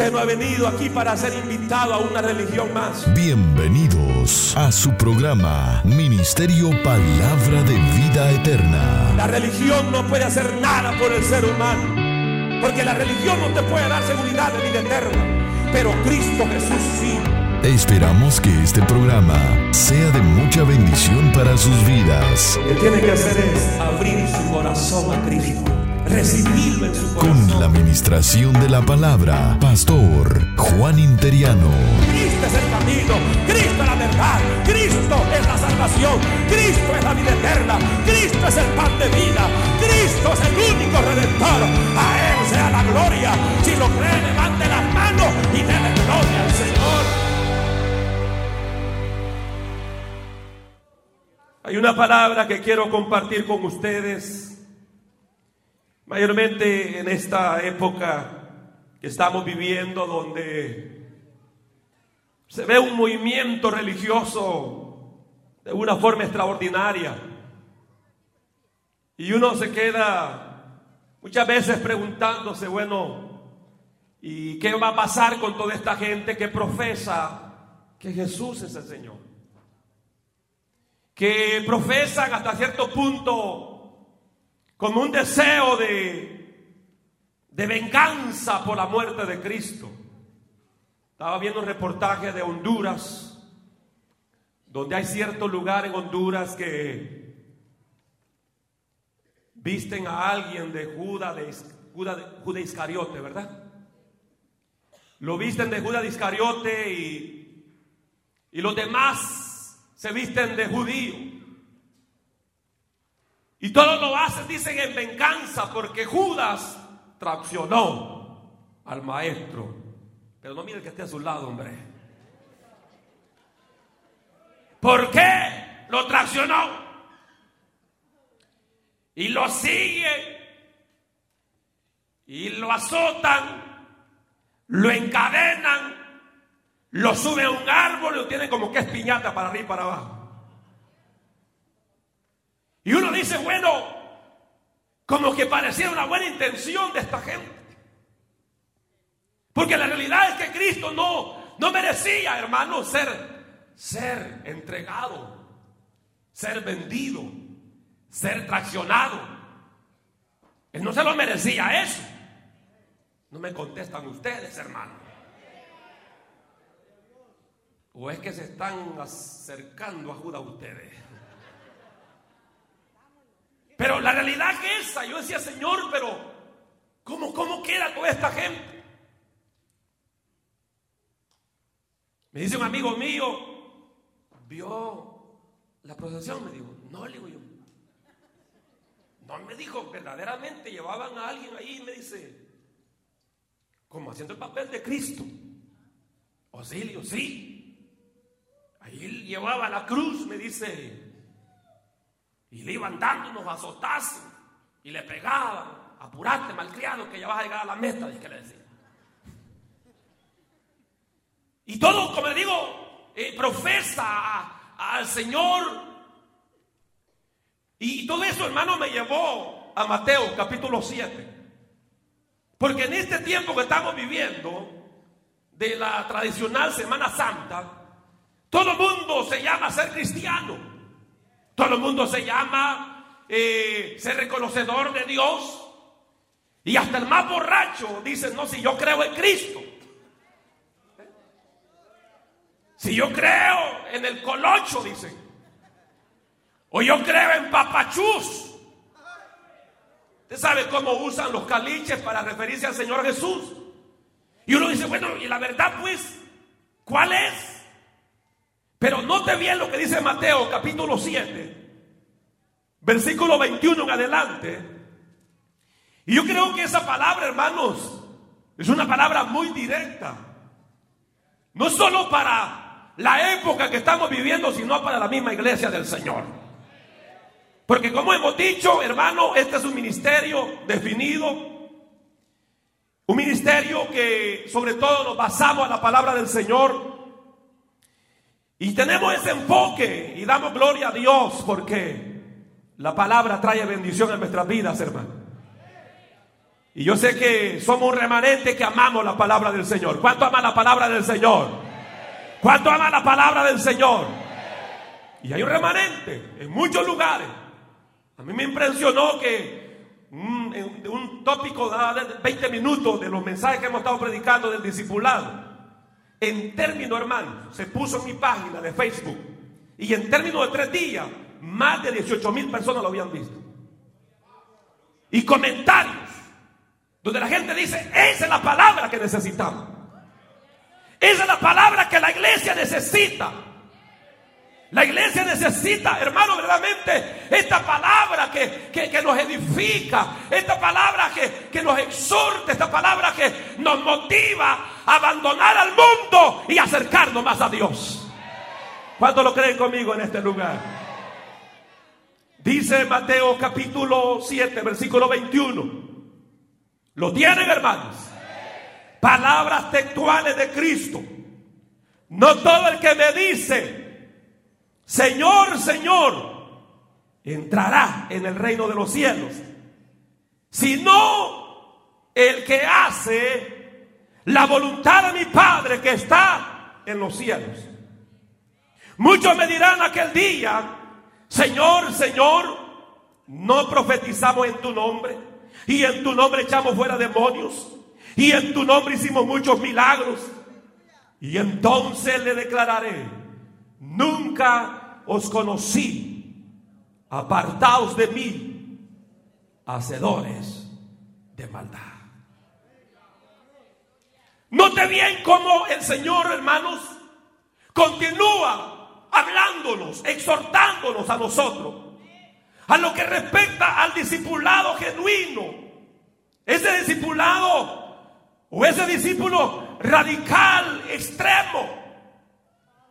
Usted no ha venido aquí para ser invitado a una religión más. Bienvenidos a su programa Ministerio Palabra de Vida Eterna. La religión no puede hacer nada por el ser humano. Porque la religión no te puede dar seguridad de vida eterna. Pero Cristo Jesús sí. Esperamos que este programa sea de mucha bendición para sus vidas. Lo que tiene que hacer es abrir su corazón a Cristo. Recibirlo en su corazón. Con la administración de la palabra, Pastor Juan Interiano. Cristo es el camino, Cristo es la verdad, Cristo es la salvación, Cristo es la vida eterna, Cristo es el pan de vida, Cristo es el único redentor. A Él sea la gloria. Si lo cree, levante las manos y déle gloria al Señor. Hay una palabra que quiero compartir con ustedes, mayormente en esta época que estamos viviendo, donde se ve un movimiento religioso de una forma extraordinaria. Y uno se queda muchas veces preguntándose, bueno, ¿y qué va a pasar con toda esta gente que profesa que Jesús es el Señor? que profesan hasta cierto punto como un deseo de, de venganza por la muerte de Cristo. Estaba viendo un reportaje de Honduras, donde hay cierto lugar en Honduras que visten a alguien de Judas de, Judas Iscariote, ¿verdad? Lo visten de Judas de Iscariote y, y los demás se visten de judío. Y todos lo hacen, dicen, en venganza, porque Judas traccionó al maestro. Pero no mire que esté a su lado, hombre. ¿Por qué lo traccionó? Y lo sigue. Y lo azotan. Lo encadenan lo sube a un árbol y lo tiene como que es piñata para arriba y para abajo. Y uno dice, bueno, como que parecía una buena intención de esta gente. Porque la realidad es que Cristo no, no merecía, hermano, ser, ser entregado, ser vendido, ser traccionado. Él no se lo merecía eso. No me contestan ustedes, hermano. ¿O es que se están acercando a Judas ustedes? Pero la realidad es esa. Yo decía, Señor, pero ¿cómo, cómo queda toda esta gente? Me dice un amigo mío, vio la procesión, me dijo, no, le digo yo. No me dijo, verdaderamente llevaban a alguien ahí me dice, como haciendo el papel de Cristo. O sí, sí. Ahí llevaba la cruz, me dice. Y le iban dando unos azotazos. Y le pegaban. Apurate, malcriado, que ya vas a llegar a la meta, que le decía. Y todo, como le digo, eh, profesa al Señor. Y todo eso, hermano, me llevó a Mateo capítulo 7. Porque en este tiempo que estamos viviendo, de la tradicional Semana Santa, todo el mundo se llama ser cristiano. Todo el mundo se llama eh, ser reconocedor de Dios. Y hasta el más borracho dice, no, si yo creo en Cristo. Si yo creo en el colocho, dice. O yo creo en papachús. Usted sabe cómo usan los caliches para referirse al Señor Jesús. Y uno dice, bueno, y la verdad pues, ¿cuál es? Pero note bien lo que dice Mateo capítulo 7, versículo 21 en adelante. Y yo creo que esa palabra, hermanos, es una palabra muy directa. No solo para la época que estamos viviendo, sino para la misma iglesia del Señor. Porque como hemos dicho, hermano, este es un ministerio definido. Un ministerio que sobre todo nos basamos en la palabra del Señor. Y tenemos ese enfoque y damos gloria a Dios porque la palabra trae bendición a nuestras vidas, hermano. Y yo sé que somos un remanente que amamos la palabra del Señor. ¿Cuánto ama la palabra del Señor? ¿Cuánto ama la palabra del Señor? Y hay un remanente en muchos lugares. A mí me impresionó que un, un tópico de 20 minutos de los mensajes que hemos estado predicando del discipulado, en términos, hermanos, se puso en mi página de Facebook. Y en términos de tres días, más de 18 mil personas lo habían visto. Y comentarios donde la gente dice, esa es la palabra que necesitamos. Esa es la palabra que la iglesia necesita. La iglesia necesita, hermano, verdaderamente esta palabra que, que, nos edifica, esta palabra que, que nos exhorta, esta palabra que nos motiva a abandonar al mundo y acercarnos más a Dios. ¿Cuántos lo creen conmigo en este lugar? Dice Mateo capítulo 7, versículo 21. ¿Lo tienen, hermanos? Palabras textuales de Cristo. No todo el que me dice, Señor, Señor, entrará en el reino de los cielos, sino el que hace la voluntad de mi Padre que está en los cielos. Muchos me dirán aquel día, Señor, Señor, no profetizamos en tu nombre y en tu nombre echamos fuera demonios. Y en tu nombre hicimos muchos milagros. Y entonces le declararé, nunca os conocí, apartaos de mí, hacedores de maldad. Note bien cómo el Señor, hermanos, continúa hablándonos, exhortándonos a nosotros a lo que respecta al discipulado genuino. Ese discipulado o ese discípulo radical, extremo.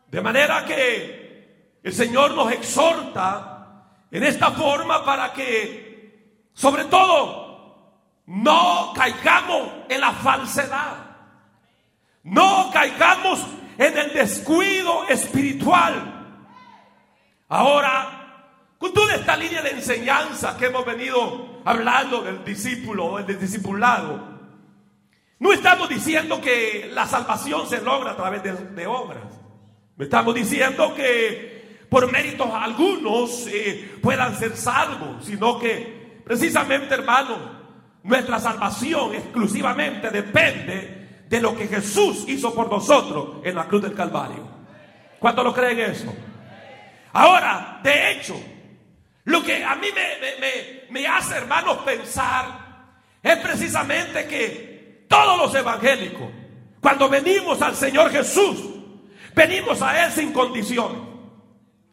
De manera que el Señor nos exhorta en esta forma para que, sobre todo, no caigamos en la falsedad. No caigamos en el descuido espiritual. Ahora con toda esta línea de enseñanza que hemos venido hablando del discípulo, del discipulado, no estamos diciendo que la salvación se logra a través de, obras. Estamos diciendo que por méritos algunos eh, puedan ser salvos, sino que precisamente, hermano, nuestra salvación exclusivamente depende de lo que Jesús hizo por nosotros en la cruz del Calvario. ¿Cuántos lo creen eso? Ahora, de hecho, lo que a mí me, hace, hermanos, pensar es precisamente que todos los evangélicos, cuando venimos al Señor Jesús, venimos a Él sin condición.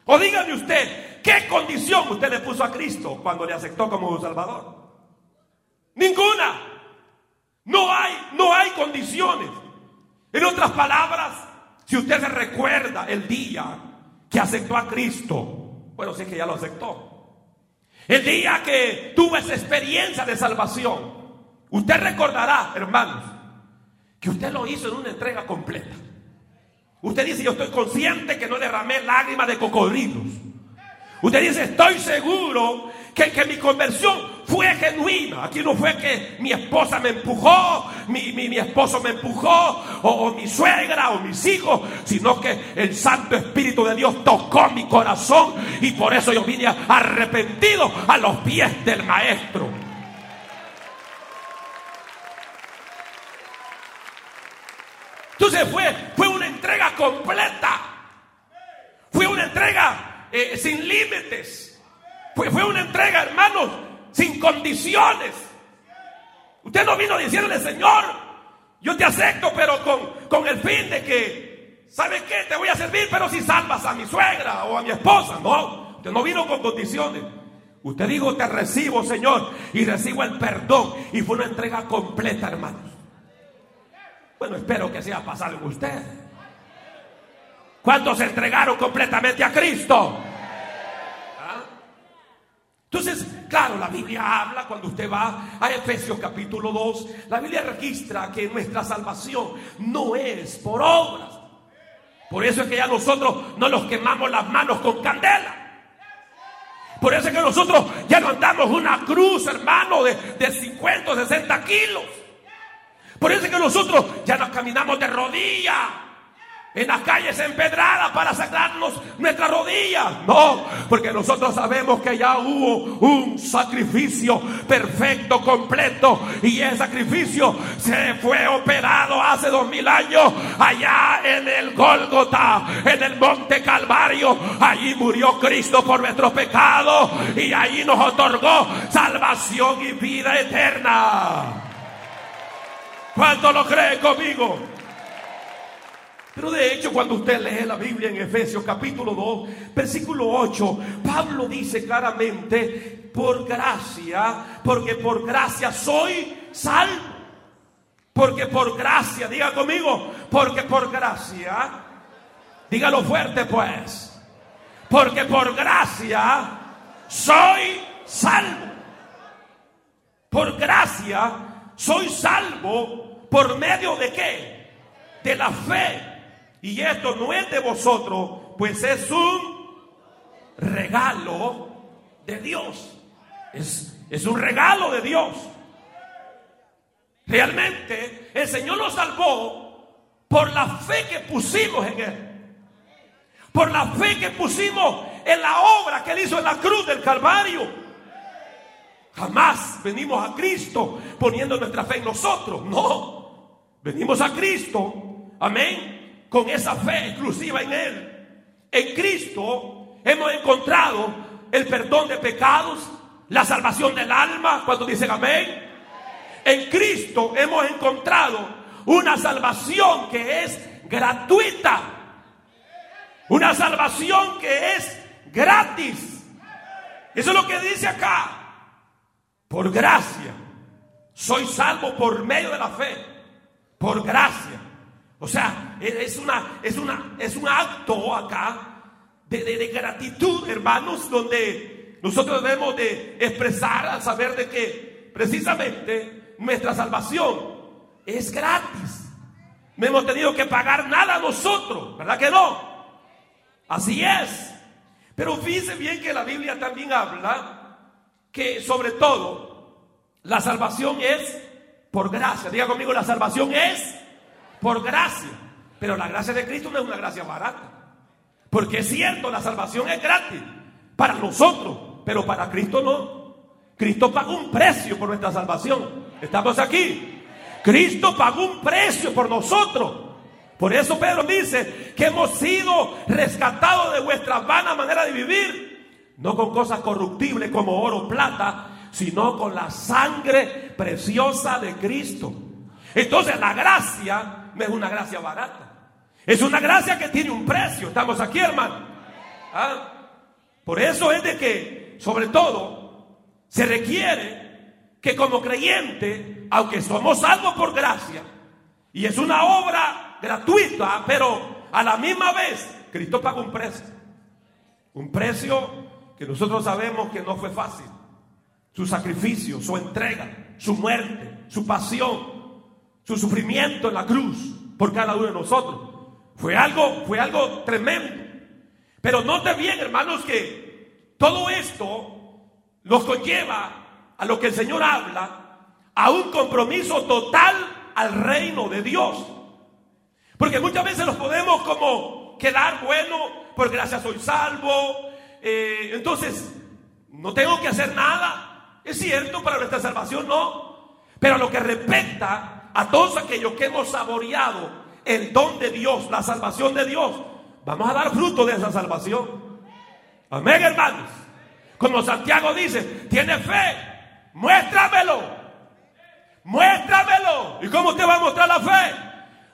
O dígame usted, ¿qué condición usted le puso a Cristo cuando le aceptó como Salvador? Ninguna. No hay, no hay condiciones. En otras palabras, si usted se recuerda el día que aceptó a Cristo, bueno, sí que ya lo aceptó. El día que tuvo esa experiencia de salvación, usted recordará, hermanos, que usted lo hizo en una entrega completa. Usted dice, yo estoy consciente que no derramé lágrimas de cocodrilos. Usted dice, estoy seguro que, que, mi conversión fue genuina. Aquí no fue que mi esposa me empujó, mi, mi, esposo me empujó, o, o, mi suegra, o mis hijos, sino que el Santo Espíritu de Dios tocó mi corazón y por eso yo vine arrepentido a los pies del Maestro. Entonces fue, fue una entrega completa. Fue una entrega eh, sin límites. Fue, fue una entrega, hermanos, sin condiciones. Usted no vino diciéndole, Señor, yo te acepto, pero con, con el fin de que, ¿sabe qué? Te voy a servir, pero si salvas a mi suegra o a mi esposa. No, usted no vino con condiciones. Usted dijo, te recibo, Señor, y recibo el perdón. Y fue una entrega completa, hermanos. Bueno, espero que sea pasado en usted. ¿Cuántos se entregaron completamente a Cristo? Entonces, claro, la Biblia habla cuando usted va a Efesios capítulo 2, la Biblia registra que nuestra salvación no es por obras. Por eso es que ya nosotros no nos quemamos las manos con candela. Por eso es que nosotros ya no andamos una cruz, hermano, de, de 50 o 60 kilos. Por eso es que nosotros ya no caminamos de rodillas en las calles empedradas para sacarnos nuestras rodillas. No, porque nosotros sabemos que ya hubo un sacrificio perfecto, completo, y ese sacrificio se fue operado hace dos mil años allá en el Gólgota, en el Monte Calvario. Allí murió Cristo por nuestros pecados y allí nos otorgó salvación y vida eterna. ¿Cuánto lo cree conmigo? Pero de hecho, cuando usted lee la Biblia en Efesios capítulo 2, versículo 8, Pablo dice claramente, por gracia, porque por gracia soy salvo. Porque por gracia, diga conmigo, porque por gracia, dígalo fuerte pues, porque por gracia soy salvo. Por gracia soy salvo por medio de qué? De la fe. Y esto no es de vosotros, pues es un regalo de Dios. Es, es un regalo de Dios. Realmente el Señor nos salvó por la fe que pusimos en Él. Por la fe que pusimos en la obra que Él hizo en la cruz del Calvario. Jamás venimos a Cristo poniendo nuestra fe en nosotros. No. Venimos a Cristo. Amén. Con esa fe exclusiva en Él. En Cristo hemos encontrado el perdón de pecados, la salvación del alma. Cuando dicen amén. En Cristo hemos encontrado una salvación que es gratuita. Una salvación que es gratis. Eso es lo que dice acá. Por gracia. Soy salvo por medio de la fe. Por gracia. O sea, es, una, es, una, es un acto acá de, de, gratitud, hermanos, donde nosotros debemos de expresar al saber de que precisamente nuestra salvación es gratis. No hemos tenido que pagar nada nosotros, ¿verdad que no? Así es. Pero fíjense bien que la Biblia también habla que sobre todo la salvación es por gracia. Diga conmigo, la salvación es por gracia. Pero la gracia de Cristo no es una gracia barata. Porque es cierto, la salvación es gratis para nosotros, pero para Cristo no. Cristo pagó un precio por nuestra salvación. Estamos aquí. Cristo pagó un precio por nosotros. Por eso Pedro dice que hemos sido rescatados de vuestra vana manera de vivir. No con cosas corruptibles como oro o plata, sino con la sangre preciosa de Cristo. Entonces la gracia no es una gracia barata. Es una gracia que tiene un precio. Estamos aquí, hermano. ¿Ah? Por eso es de que, sobre todo, se requiere que como creyente, aunque somos salvos por gracia, y es una obra gratuita, pero a la misma vez, Cristo pagó un precio. Un precio que nosotros sabemos que no fue fácil. Su sacrificio, su entrega, su muerte, su pasión, su sufrimiento en la cruz por cada uno de nosotros. Fue algo, fue algo tremendo. Pero note bien, hermanos, que todo esto nos conlleva a lo que el Señor habla, a un compromiso total al reino de Dios. Porque muchas veces nos podemos como quedar, bueno, por gracia soy salvo, eh, entonces no tengo que hacer nada. Es cierto, para nuestra salvación no. Pero a lo que respecta a todos aquellos que hemos saboreado el don de Dios, la salvación de Dios, vamos a dar fruto de esa salvación. Amén, hermanos. Como Santiago dice, tiene fe, muéstramelo. Muéstramelo. ¿Y cómo usted va a mostrar la fe?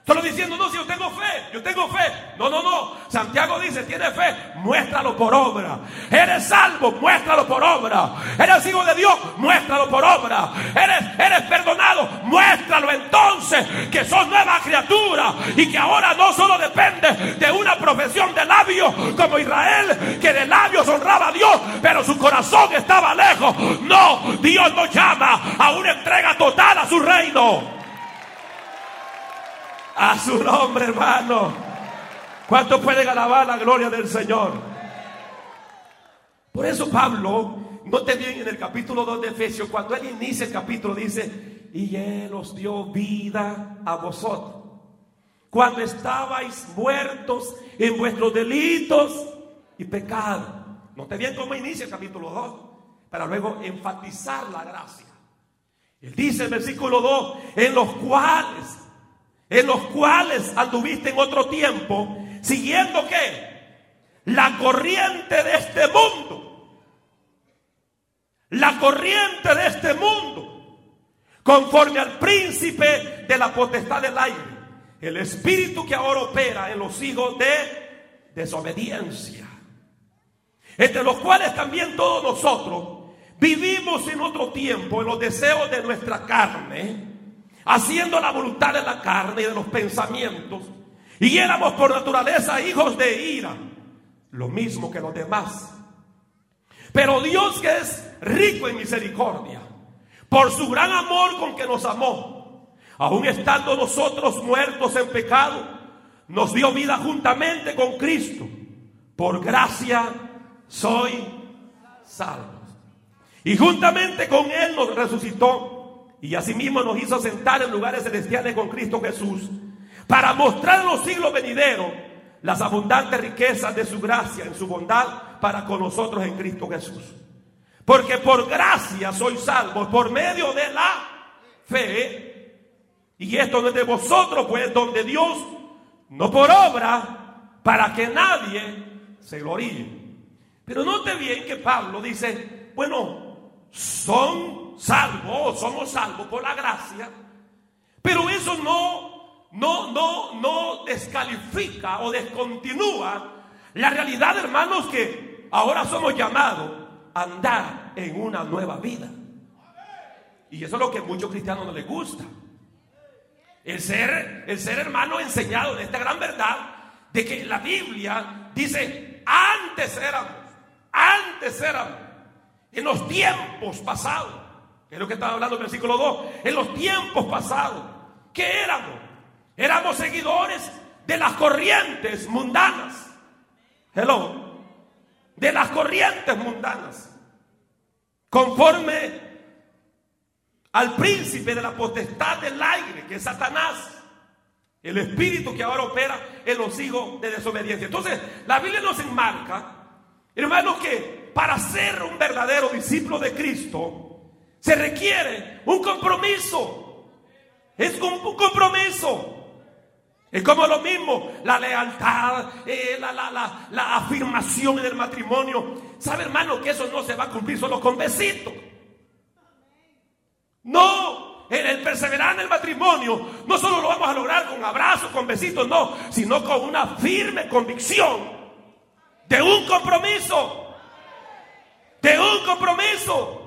Solo diciendo, no, si yo tengo fe, yo tengo fe. No, no, no. Santiago dice, tiene fe, muéstralo por obra. Eres salvo, muéstralo por obra. Eres hijo de Dios, muéstralo por obra. Eres, eres perdonado, muéstralo entonces que sos nueva criatura y que ahora no solo depende de una profesión de labios como Israel, que de labios honraba a Dios, pero su corazón estaba lejos. No, Dios nos llama a una entrega total a su reino. A su nombre, hermano. ¿Cuántos pueden alabar la gloria del Señor? Por eso Pablo, note bien en el capítulo 2 de Efesios, cuando él inicia el capítulo, dice, y él os dio vida a vosotros. Cuando estabais muertos en vuestros delitos y pecados. Note bien cómo inicia el capítulo 2, para luego enfatizar la gracia. Él dice en el versículo 2, en los cuales, en los cuales anduviste en otro tiempo, siguiendo qué? La corriente de este mundo. La corriente de este mundo. Conforme al príncipe de la potestad del aire. El espíritu que ahora opera en los hijos de desobediencia. Entre los cuales también todos nosotros vivimos en otro tiempo en los deseos de nuestra carne. Haciendo la voluntad de la carne y de los pensamientos. Y éramos por naturaleza hijos de ira lo mismo que los demás. Pero Dios que es rico en misericordia, por su gran amor con que nos amó, aun estando nosotros muertos en pecado, nos dio vida juntamente con Cristo. Por gracia soy salvo. Y juntamente con Él nos resucitó y asimismo nos hizo sentar en lugares celestiales con Cristo Jesús para mostrar en los siglos venideros las abundantes riquezas de su gracia en su bondad para con nosotros en Cristo Jesús. Porque por gracia soy salvo por medio de la fe. Y esto no es de vosotros, pues donde Dios, no por obra, para que nadie se gloríe. Pero note bien que Pablo dice, bueno, son salvos, somos salvos por la gracia, pero eso no no, no, no descalifica o descontinúa la realidad, hermanos, que ahora somos llamados a andar en una nueva vida. Y eso es lo que a muchos cristianos no les gusta. El ser, el ser hermano enseñado de esta gran verdad de que la Biblia dice, antes éramos, antes éramos, en los tiempos pasados, es lo que estaba hablando el versículo 2, en los tiempos pasados, ¿qué éramos? Éramos seguidores de las corrientes mundanas. Hello. De las corrientes mundanas. Conforme al príncipe de la potestad del aire, que es Satanás. El espíritu que ahora opera en los hijos de desobediencia. Entonces, la Biblia nos enmarca, hermanos, que para ser un verdadero discípulo de Cristo, se requiere un compromiso. Es un compromiso. Es como lo mismo, la lealtad, eh, la, la, la, la, afirmación del matrimonio. ¿Sabe, hermano, que eso no se va a cumplir solo con besitos? No, en el perseverar en el matrimonio, no solo lo vamos a lograr con abrazos, con besitos, no, sino con una firme convicción de un compromiso. De un compromiso.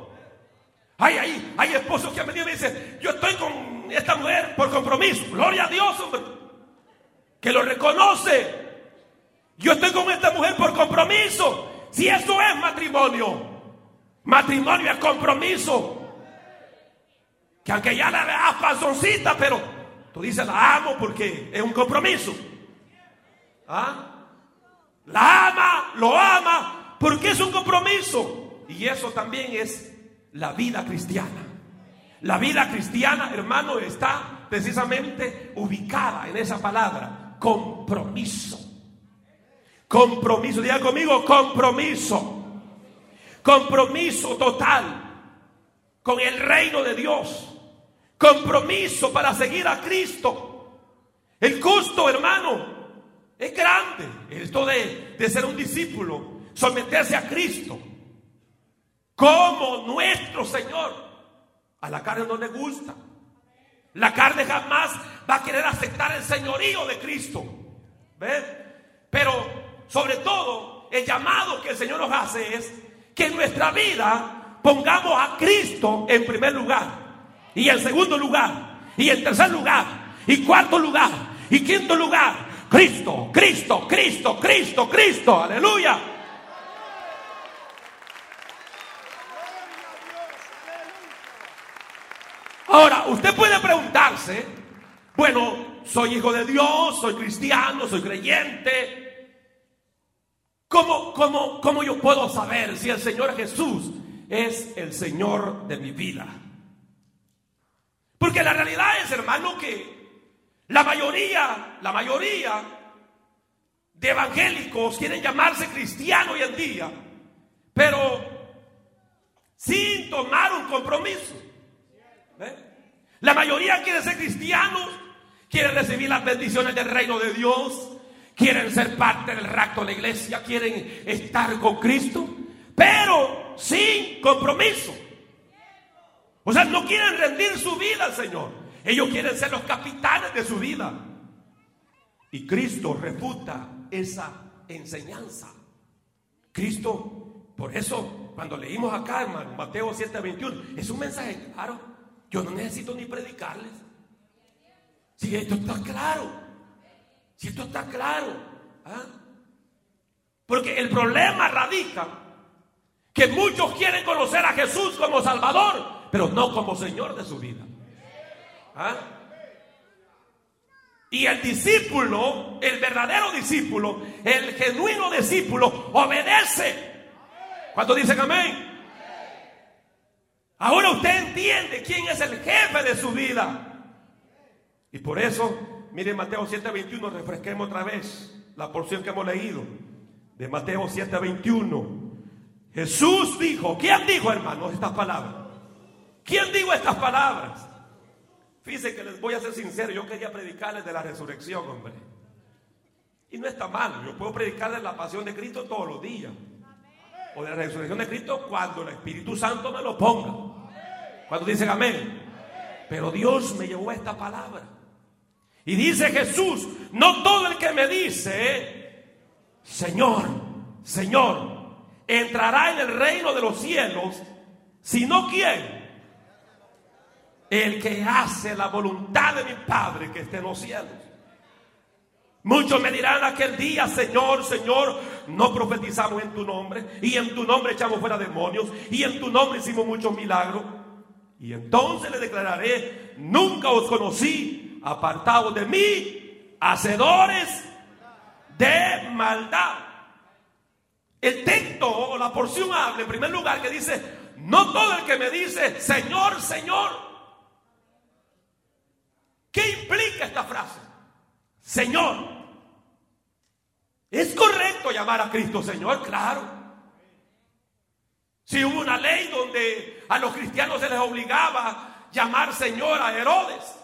Hay, hay, hay esposos que han venido y me dicen, yo estoy con esta mujer por compromiso. Gloria a Dios, hombre que lo reconoce. Yo estoy con esta mujer por compromiso. Si eso es matrimonio, matrimonio es compromiso. Que aunque ya la veas pasoncita, pero tú dices la amo porque es un compromiso. ¿Ah? La ama, lo ama, porque es un compromiso. Y eso también es la vida cristiana. La vida cristiana, hermano, está precisamente ubicada en esa palabra compromiso. Compromiso, diga conmigo, compromiso. Compromiso total con el reino de Dios. Compromiso para seguir a Cristo. El costo, hermano, es grande. Esto de, de ser un discípulo, someterse a Cristo como nuestro Señor. A la carne no le gusta. La carne jamás va a querer aceptar el señorío de Cristo. Pero sobre todo, el llamado que el Señor nos hace es que en nuestra vida pongamos a Cristo en primer lugar. Y en segundo lugar. Y en tercer lugar. Y cuarto lugar. Y quinto lugar. Cristo, Cristo, Cristo, Cristo, Cristo. Aleluya. Ahora, usted puede preguntarse, bueno, soy hijo de Dios, soy cristiano, soy creyente. ¿cómo, cómo, cómo yo puedo saber si el Señor Jesús es el Señor de mi vida? Porque la realidad es, hermano, que la mayoría, la mayoría de evangélicos quieren llamarse cristianos hoy en día, pero sin tomar un compromiso. La mayoría quiere ser cristianos, quieren recibir las bendiciones del reino de Dios, quieren ser parte del rapto de la iglesia, quieren estar con Cristo, pero sin compromiso. O sea, no quieren rendir su vida al Señor. Ellos quieren ser los capitanes de su vida. Y Cristo refuta esa enseñanza. Cristo, por eso, cuando leímos acá, en Mateo 7:21, es un mensaje claro. Yo no necesito ni predicarles. Si esto está claro, si esto está claro. ¿ah? Porque el problema radica que muchos quieren conocer a Jesús como Salvador, pero no como Señor de su vida. ¿Ah? Y el discípulo, el verdadero discípulo, el genuino discípulo, obedece. Cuando dicen amén? Ahora usted entiende quién es el jefe de su vida. Y por eso, mire Mateo 7:21, refresquemos otra vez la porción que hemos leído de Mateo 7:21. Jesús dijo, ¿quién dijo hermanos estas palabras? ¿Quién dijo estas palabras? Fíjense que les voy a ser sincero, yo quería predicarles de la resurrección, hombre. Y no está mal, yo puedo predicarles la pasión de Cristo todos los días. O de la resurrección de Cristo cuando el Espíritu Santo me lo ponga. Cuando dicen amén. Pero Dios me llevó a esta palabra. Y dice Jesús, no todo el que me dice, Señor, Señor, entrará en el reino de los cielos, sino quién el que hace la voluntad de mi Padre que esté en los cielos. Muchos me dirán aquel día, Señor, Señor, no profetizamos en tu nombre, y en tu nombre echamos fuera demonios, y en tu nombre hicimos muchos milagros. Y entonces le declararé, nunca os conocí, apartados de mí, hacedores de maldad. El texto o la porción habla en primer lugar que dice, no todo el que me dice, Señor, Señor, ¿Qué implica esta frase? Señor. ¿Es correcto llamar a Cristo Señor? Claro. Si hubo una ley donde a los cristianos se les obligaba llamar Señor a Herodes.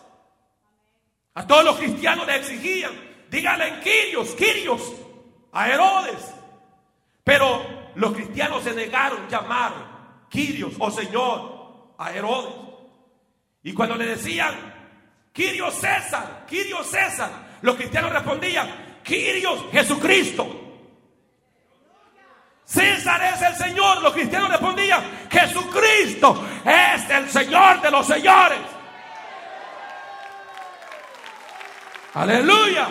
A todos los cristianos le exigían, díganle en Quirios, Quirios, a Herodes. Pero los cristianos se negaron llamar Quirios o Señor a Herodes. Y cuando le decían, Quirio César, Quirio César. Los cristianos respondían, Jesucristo. César es el Señor. Los cristianos respondían, Jesucristo es el Señor de los señores. Aleluya.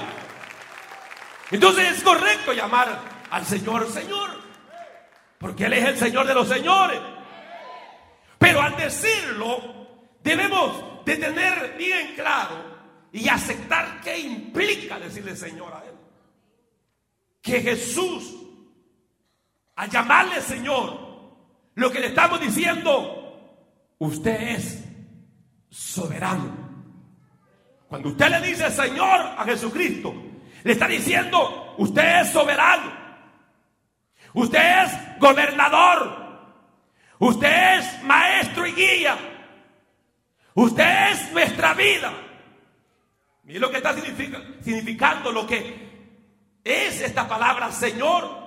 Entonces es correcto llamar al Señor Señor. Porque Él es el Señor de los señores. Pero al decirlo, debemos de tener bien claro y aceptar qué implica decirle Señor a. Que Jesús, al llamarle Señor, lo que le estamos diciendo, usted es soberano. Cuando usted le dice Señor a Jesucristo, le está diciendo, usted es soberano. Usted es gobernador. Usted es maestro y guía. Usted es nuestra vida. Mire lo que está significando lo que es esta palabra, Señor.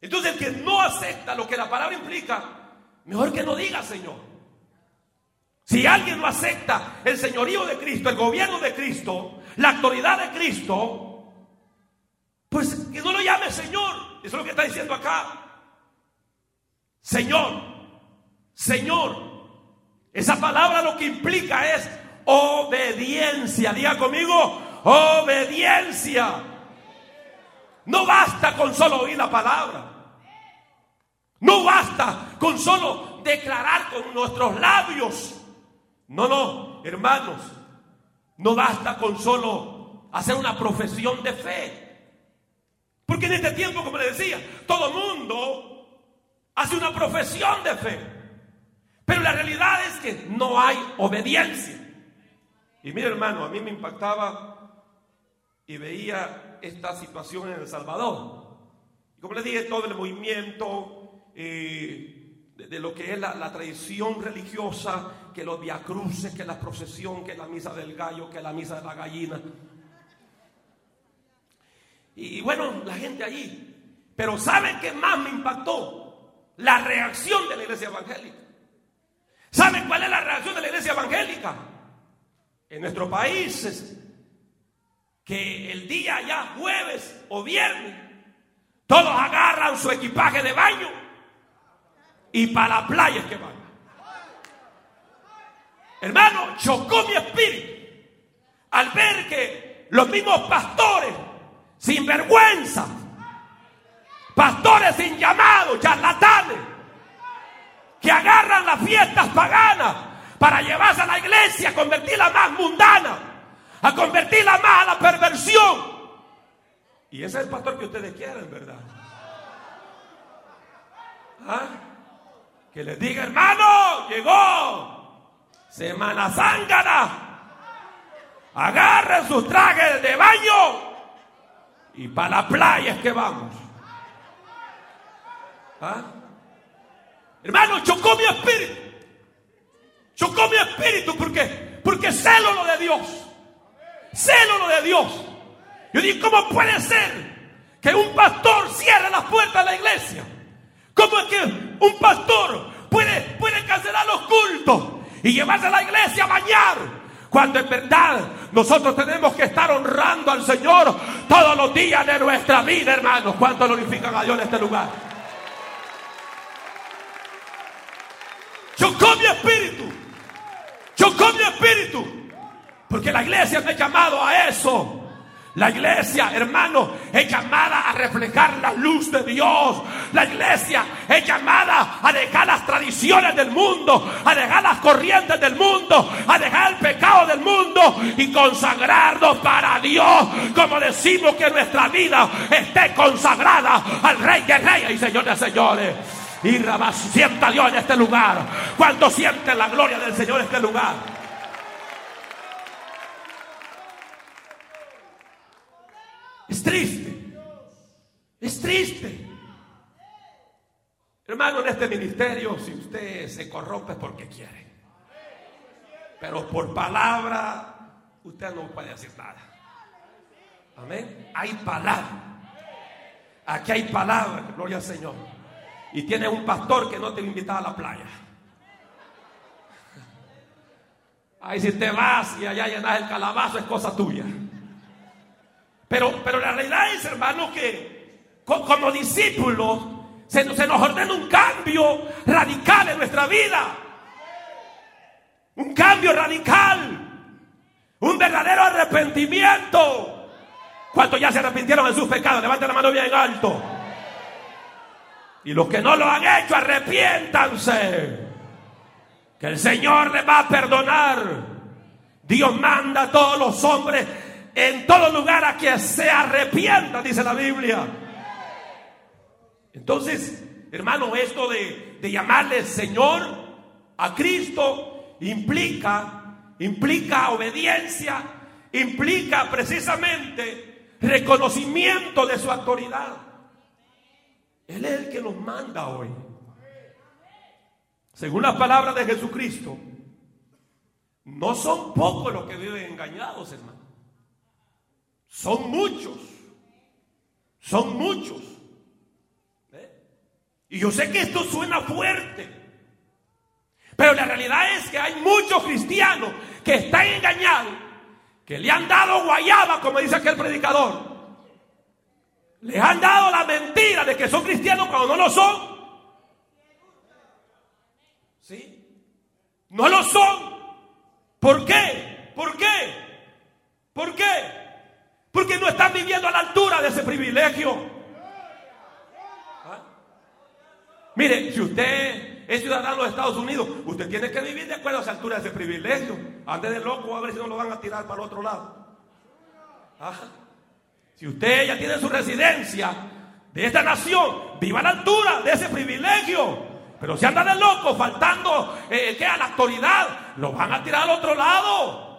Entonces el que no acepta lo que la palabra implica, mejor que no diga Señor. Si alguien no acepta el señorío de Cristo, el gobierno de Cristo, la autoridad de Cristo, pues que no lo llame Señor. Eso es lo que está diciendo acá. Señor, Señor, esa palabra lo que implica es obediencia. Diga conmigo, obediencia. No basta con solo oír la palabra. No basta con solo declarar con nuestros labios. No, no, hermanos. No basta con solo hacer una profesión de fe. Porque en este tiempo, como le decía, todo mundo hace una profesión de fe. Pero la realidad es que no hay obediencia. Y mire hermano, a mí me impactaba y veía esta situación en El Salvador. Y como les dije, todo el movimiento eh, de, lo que es la, tradición religiosa, que los viacruces, que la procesión, que la misa del gallo, que la misa de la gallina. Y, y bueno, la gente allí. Pero ¿saben qué más me impactó? La reacción de la iglesia evangélica. ¿Saben cuál es la reacción de la iglesia evangélica? en nuestro país que el día ya jueves o viernes todos agarran su equipaje de baño y para la playa que van. Hermano, chocó mi espíritu al ver que los mismos pastores, sin vergüenza, pastores sin llamado, charlatanes, que agarran las fiestas paganas para llevarse a la iglesia, convertirla más mundana, a convertirla más a la perversión. Y ese es el pastor que ustedes quieren, ¿verdad? ¿Ah? Que les diga, hermano, llegó Semana Zángana. Agarren sus trajes de baño y para la playa es que vamos. ¿Ah? Hermano, chocó mi espíritu. Chocó mi espíritu porque, porque celo lo de Dios. Celo lo de Dios. Yo digo, ¿cómo puede ser que un pastor cierre las puertas de la iglesia? ¿Cómo es que un pastor puede, puede cancelar los cultos y llevarse a la iglesia a bañar? Cuando en verdad nosotros tenemos que estar honrando al Señor todos los días de nuestra vida, hermanos. ¿Cuánto glorifican a Dios en este lugar? Chocó mi espíritu. Chocó mi espíritu. Porque la iglesia me ha llamado a eso. La iglesia, hermano, es llamada a reflejar la luz de Dios. La iglesia es llamada a dejar las tradiciones del mundo, a dejar las corrientes del mundo, a dejar el pecado del mundo y consagrarnos para Dios. Como decimos que nuestra vida esté consagrada al Rey de Reyes y Señor de Señores. Y Rabás, sienta Dios en este lugar. Cuando siente la gloria del Señor en este lugar. Es triste. Es triste. Hermano, en este ministerio, si usted se corrompe es porque quiere. Pero por palabra, usted no puede decir nada. Amén. Hay palabra. Aquí hay palabra. Gloria al Señor y tienes un pastor que no te invita a la playa. Ahí si te vas y allá llenas el calabazo es cosa tuya. Pero, pero la realidad es, hermano, que como discípulos se, se nos ordena un cambio radical en nuestra vida. Un cambio radical. Un verdadero arrepentimiento. ¿Cuántos ya se arrepintieron de sus pecados? Levanten la mano bien alto. Y los que no lo han hecho, arrepiéntanse. Que el Señor les va a perdonar. Dios manda a todos los hombres en todo lugar a que se arrepientan, dice la Biblia. Entonces, hermano, esto de, de llamarle Señor a Cristo implica, implica obediencia, implica precisamente reconocimiento de su autoridad. Él es el que nos manda hoy. Según las palabras de Jesucristo, no son pocos los que viven engañados, hermano. Son muchos. Son muchos. ¿Eh? Y yo sé que esto suena fuerte. Pero la realidad es que hay muchos cristianos que están engañados, que le han dado guayaba, como dice aquel predicador, les han dado la mentira de que son cristianos cuando no lo son. ¿Sí? No lo son. ¿Por qué? ¿Por qué? ¿Por qué? Porque no están viviendo a la altura de ese privilegio. ¿Ah? Mire, si usted es ciudadano de Estados Unidos, usted tiene que vivir de acuerdo a esa altura de ese privilegio. Antes de loco, a ver si no lo van a tirar para el otro lado. ¿Ah? Si usted ya tiene su residencia de esta nación, viva a la altura de ese privilegio. Pero si anda de loco, faltando eh, a la autoridad, lo van a tirar al otro lado.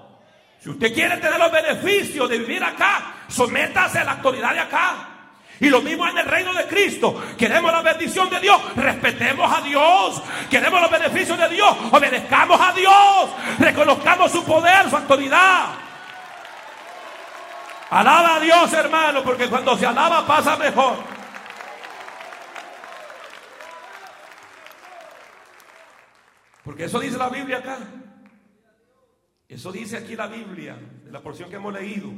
Si usted quiere tener los beneficios de vivir acá, sométase a la autoridad de acá. Y lo mismo en el reino de Cristo. Queremos la bendición de Dios, respetemos a Dios. Queremos los beneficios de Dios, obedezcamos a Dios. Reconozcamos su poder, su autoridad. Alaba a Dios, hermano, porque cuando se alaba pasa mejor. Porque eso dice la Biblia acá. Eso dice aquí la Biblia, la porción que hemos leído.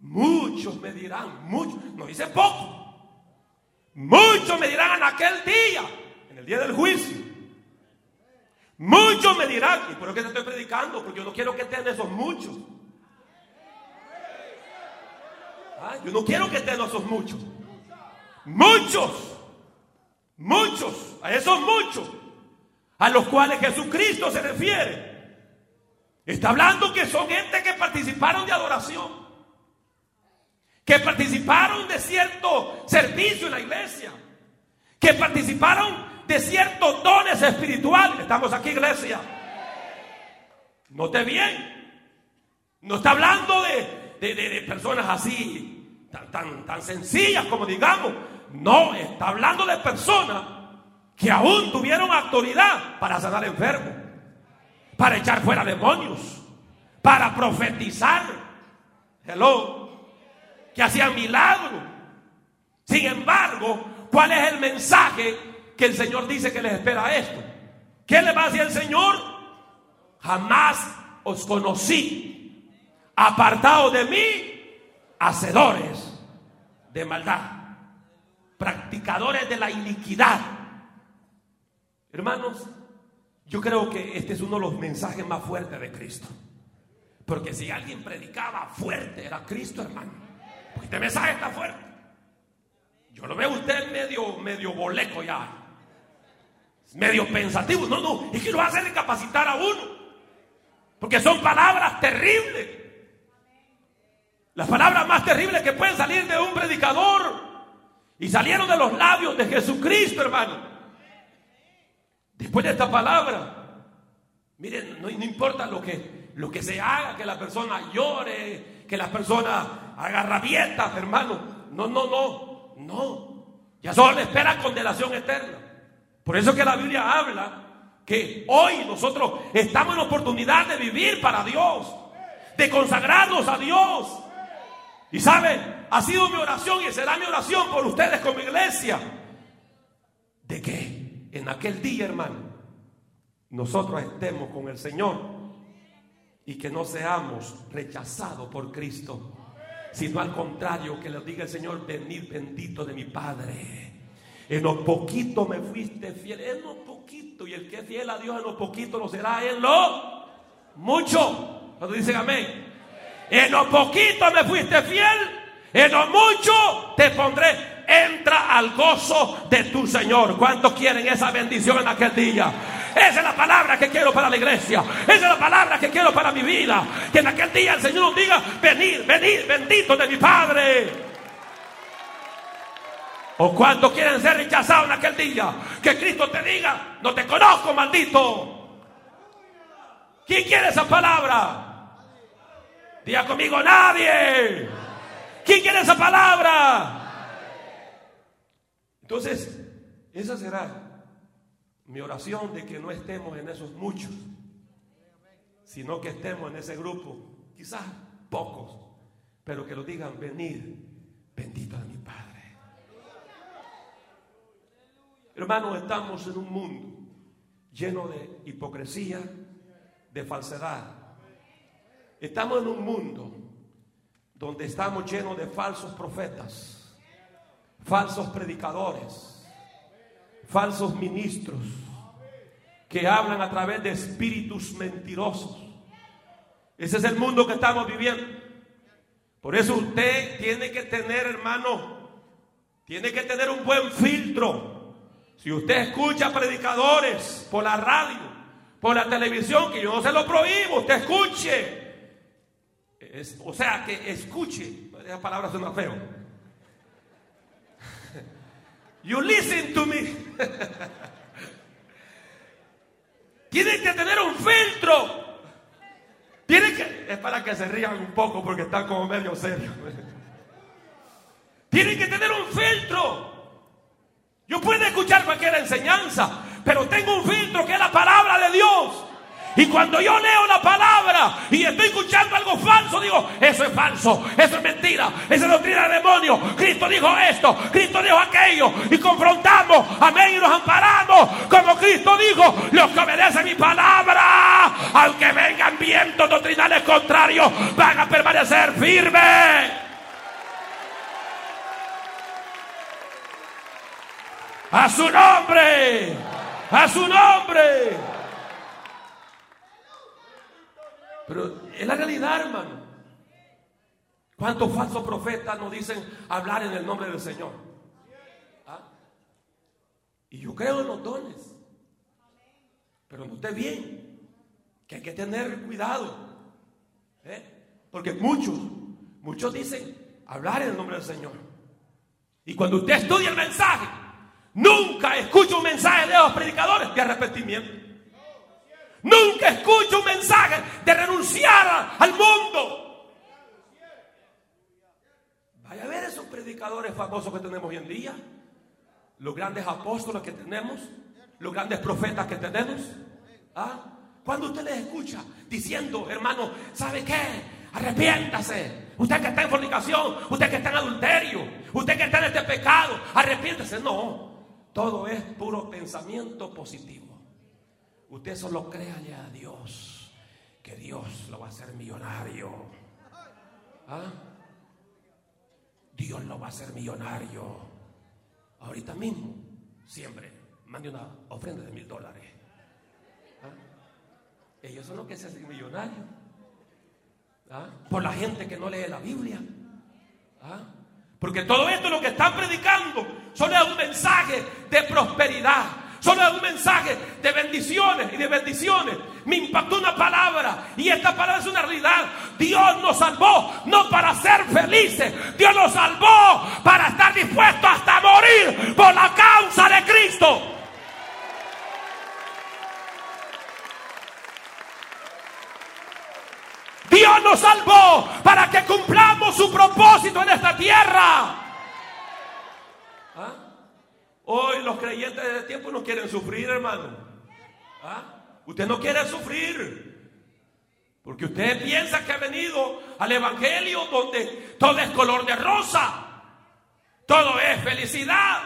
Muchos me dirán, muchos, no dice poco. Muchos me dirán en aquel día, en el día del juicio. Muchos me dirán, y por eso te estoy predicando, porque yo no quiero que estén esos muchos. Ah, yo no quiero que estén esos muchos. Muchos, muchos, a esos muchos, a los cuales Jesucristo se refiere. Está hablando que son gente que participaron de adoración que participaron de cierto servicio en la iglesia, que participaron de ciertos dones espirituales. Estamos aquí, iglesia. Note bien, no está hablando de, personas así, tan, tan, tan sencillas como digamos. No, está hablando de personas que aún tuvieron autoridad para sanar enfermos, para echar fuera demonios, para profetizar. Hello que hacían milagros. Sin embargo, ¿cuál es el mensaje que el Señor dice que les espera esto? ¿Qué le va a decir el Señor? Jamás os conocí, apartados de mí, hacedores de maldad, practicadores de la iniquidad. Hermanos, yo creo que este es uno de los mensajes más fuertes de Cristo. Porque si alguien predicaba fuerte, era Cristo, hermano. Este mensaje está fuerte. Yo lo veo usted medio, medio boleco ya. Medio pensativo. No, no. Es que lo hace recapacitar a uno. Porque son palabras terribles. Las palabras más terribles que pueden salir de un predicador. Y salieron de los labios de Jesucristo, hermano. Después de esta palabra. Miren, no, importa lo que, lo que se haga, que la persona llore, que la persona haga rabietas, hermano. No, no, no, no. Ya solo le espera condenación eterna. Por eso que la Biblia habla que hoy nosotros estamos en oportunidad de vivir para Dios, de consagrarnos a Dios. Y saben, ha sido mi oración y será mi oración por ustedes como iglesia, de que en aquel día, hermano, nosotros estemos con el Señor y que no seamos rechazados por Cristo sino al contrario, que le diga el Señor, venid bendito de mi Padre. En lo poquito me fuiste fiel, en lo poquito, y el que es fiel a Dios en lo poquito lo será en lo mucho. Cuando dicen amén. En lo poquito me fuiste fiel, en lo mucho te pondré. Entra al gozo de tu Señor. ¿Cuántos quieren esa bendición en aquel día? Esa es la palabra que quiero para la iglesia. Esa es la palabra que quiero para mi vida. Que en aquel día el Señor nos diga, venid, venid, bendito de mi Padre. ¿O cuántos quieren ser rechazados en aquel día? Que Cristo te diga, no te conozco, maldito. ¿Quién quiere esa palabra? Diga conmigo, nadie. ¿Quién quiere esa palabra? Entonces, esa será mi oración de que no estemos en esos muchos, sino que estemos en ese grupo, quizás pocos, pero que lo digan, venir, bendito de mi Padre. Hermanos, estamos en un mundo lleno de hipocresía, de falsedad. Estamos en un mundo donde estamos llenos de falsos profetas, falsos predicadores falsos ministros que hablan a través de espíritus mentirosos. Ese es el mundo que estamos viviendo. Por eso usted tiene que tener, hermano, tiene que tener un buen filtro. Si usted escucha predicadores por la radio, por la televisión, que yo no se lo prohíbo, usted escuche. o sea, que escuche. esa palabra suena feo. You listen to me. Tienen que tener un filtro. Tienen que. Es para que se rían un poco porque están como medio serios. Tienen que tener un filtro. Yo puedo escuchar cualquier enseñanza, pero tengo un filtro que es la palabra de Dios. Y cuando yo leo la palabra y estoy escuchando algo falso, digo, eso es falso, eso es mentira, eso es doctrina de demonio. Cristo dijo esto, Cristo dijo aquello. Y confrontamos, amén, y nos amparamos. Como Cristo dijo, los que obedecen mi palabra, aunque vengan vientos doctrinales contrarios, van a permanecer firmes. A su nombre, a su nombre. Pero es la realidad, hermano. ¿Cuántos falsos profetas nos dicen hablar en el nombre del Señor? ¿Ah? Y yo creo en los dones. Pero note bien que hay que tener cuidado. ¿eh? Porque muchos, muchos dicen hablar en el nombre del Señor. Y cuando usted estudia el mensaje, nunca escucha un mensaje de los predicadores de arrepentimiento. Nunca escucho un mensaje de renunciar al mundo. Vaya a ver esos predicadores famosos que tenemos hoy en día. Los grandes apóstoles que tenemos. Los grandes profetas que tenemos. ¿Ah? Cuando usted les escucha diciendo, hermano, ¿sabe qué? Arrepiéntase. Usted que está en fornicación, usted que está en adulterio, usted que está en este pecado, arrepiéntase. No, todo es puro pensamiento positivo. Usted solo créale a Dios que Dios lo va a hacer millonario. ¿Ah? Dios lo va a hacer millonario. Ahorita mismo, siempre, mande una ofrenda de mil dólares. ¿Ah? Ellos son los que se hacen millonarios. ¿Ah? Por la gente que no lee la Biblia. Porque todo esto lo que están predicando es un mensaje de prosperidad Solo es un mensaje de bendiciones y de bendiciones. Me impactó una palabra y esta palabra es una realidad. Dios nos salvó no para ser felices. Dios nos salvó para estar dispuestos hasta morir por la causa de Cristo. Dios nos salvó para que cumplamos su propósito en esta tierra. Hoy los creyentes de este tiempo no quieren sufrir, hermano. ¿Ah? Usted no quiere sufrir. Porque usted piensa que ha venido al Evangelio donde todo es color de rosa. Todo es felicidad.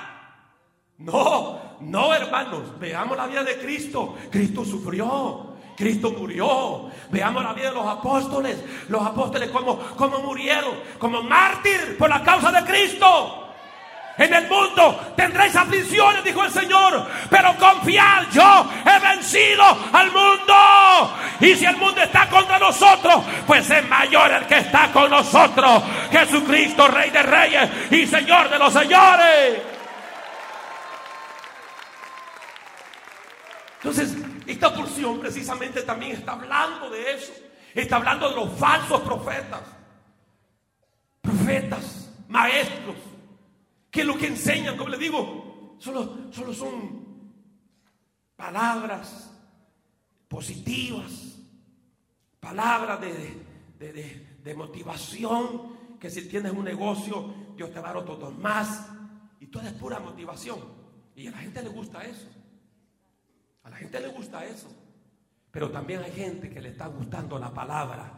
No, no, hermanos. Veamos la vida de Cristo. Cristo sufrió. Cristo murió. Veamos la vida de los apóstoles. Los apóstoles como, como murieron. Como mártir por la causa de Cristo. En el mundo tendréis aflicciones, dijo el Señor, pero confiad, yo he vencido al mundo. Y si el mundo está contra nosotros, pues es mayor el que está con nosotros. Jesucristo, Rey de Reyes y Señor de los Señores. Entonces, esta porción precisamente también está hablando de eso. Está hablando de los falsos profetas. Profetas, maestros que lo que enseñan, como le digo, solo, solo son palabras positivas, palabras de, motivación, que si tienes un negocio, Dios te va a dar otros dos más, y todo es pura motivación. Y a la gente le gusta eso. A la gente le gusta eso. Pero también hay gente que le está gustando la palabra,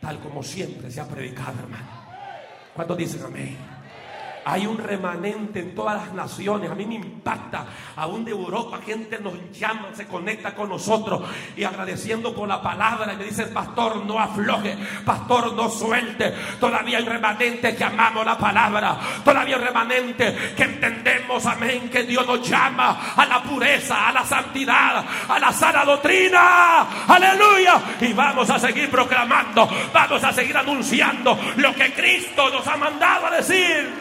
tal como siempre se ha predicado, hermano. ¿Cuántos dicen amén? Hay un remanente en todas las naciones. A mí me impacta. Aún de Europa, gente nos llama, se conecta con nosotros y agradeciendo por la palabra. Y me dice, pastor, no afloje, pastor, no suelte. Todavía hay remanentes que amamos la palabra. Todavía hay remanentes que entendemos, amén, que Dios nos llama a la pureza, a la santidad, a la sana doctrina. Aleluya. Y vamos a seguir proclamando, vamos a seguir anunciando lo que Cristo nos ha mandado a decir.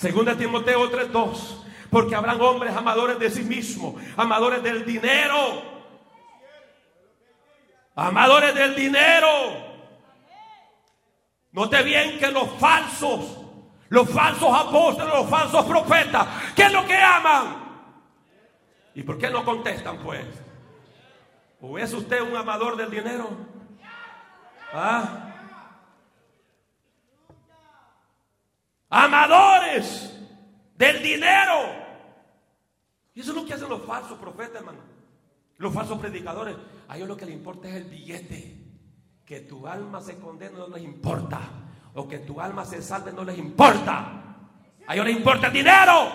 Segunda Timoteo 3:2. Porque habrán hombres amadores de sí mismos, amadores del dinero. Amadores del dinero. Note bien que los falsos, los falsos apóstoles, los falsos profetas, ¿qué es lo que aman? ¿Y por qué no contestan pues? ¿O es usted un amador del dinero? ¿Ah? Amadores del dinero. Y eso es lo que hacen los falsos profetas, hermano. Los falsos predicadores. A ellos lo que les importa es el billete. Que tu alma se condene no les importa. O que tu alma se salve no les importa. A ellos les importa el dinero.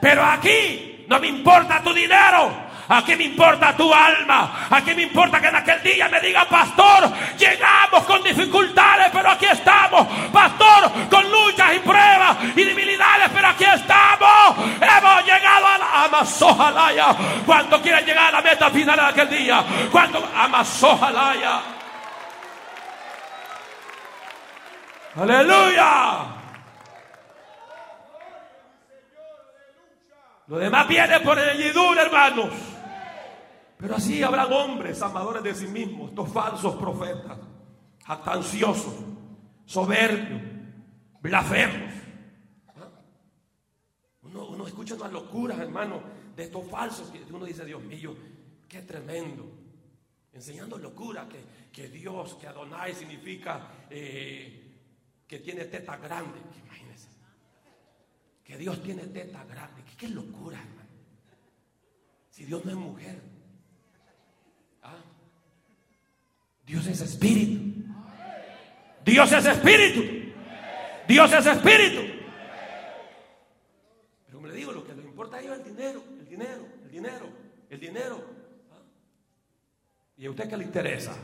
Pero aquí no me importa tu dinero. ¿A qué me importa tu alma? ¿A qué me importa que en aquel día me diga, pastor, llegamos con dificultades, pero aquí estamos? Pastor, con luchas y pruebas y debilidades, pero aquí estamos. Hemos llegado a la Amazojalaya. ¿Cuánto quieren llegar a la meta final de aquel día? ¿Cuánto? Amazojalaya. Aleluya. Lo demás viene por el añadidura, hermanos. Pero así habrán hombres amadores de sí mismos, estos falsos profetas, jactanciosos, soberbios, blasfemos. ¿Ah? Uno, escucha unas locuras, hermano, de estos falsos que uno dice, Dios mío, qué tremendo. Enseñando locura, que, que Dios, que Adonai significa eh, que tiene teta grande. Imagínense. Que Dios tiene teta grande. ¿Qué, qué locura, hermano? Si Dios no es mujer. Dios es espíritu. Dios es espíritu. Dios es espíritu. Pero como le digo, lo que le importa a ellos es el dinero, el dinero, el dinero, el dinero. ¿Ah? ¿Y a usted qué le interesa?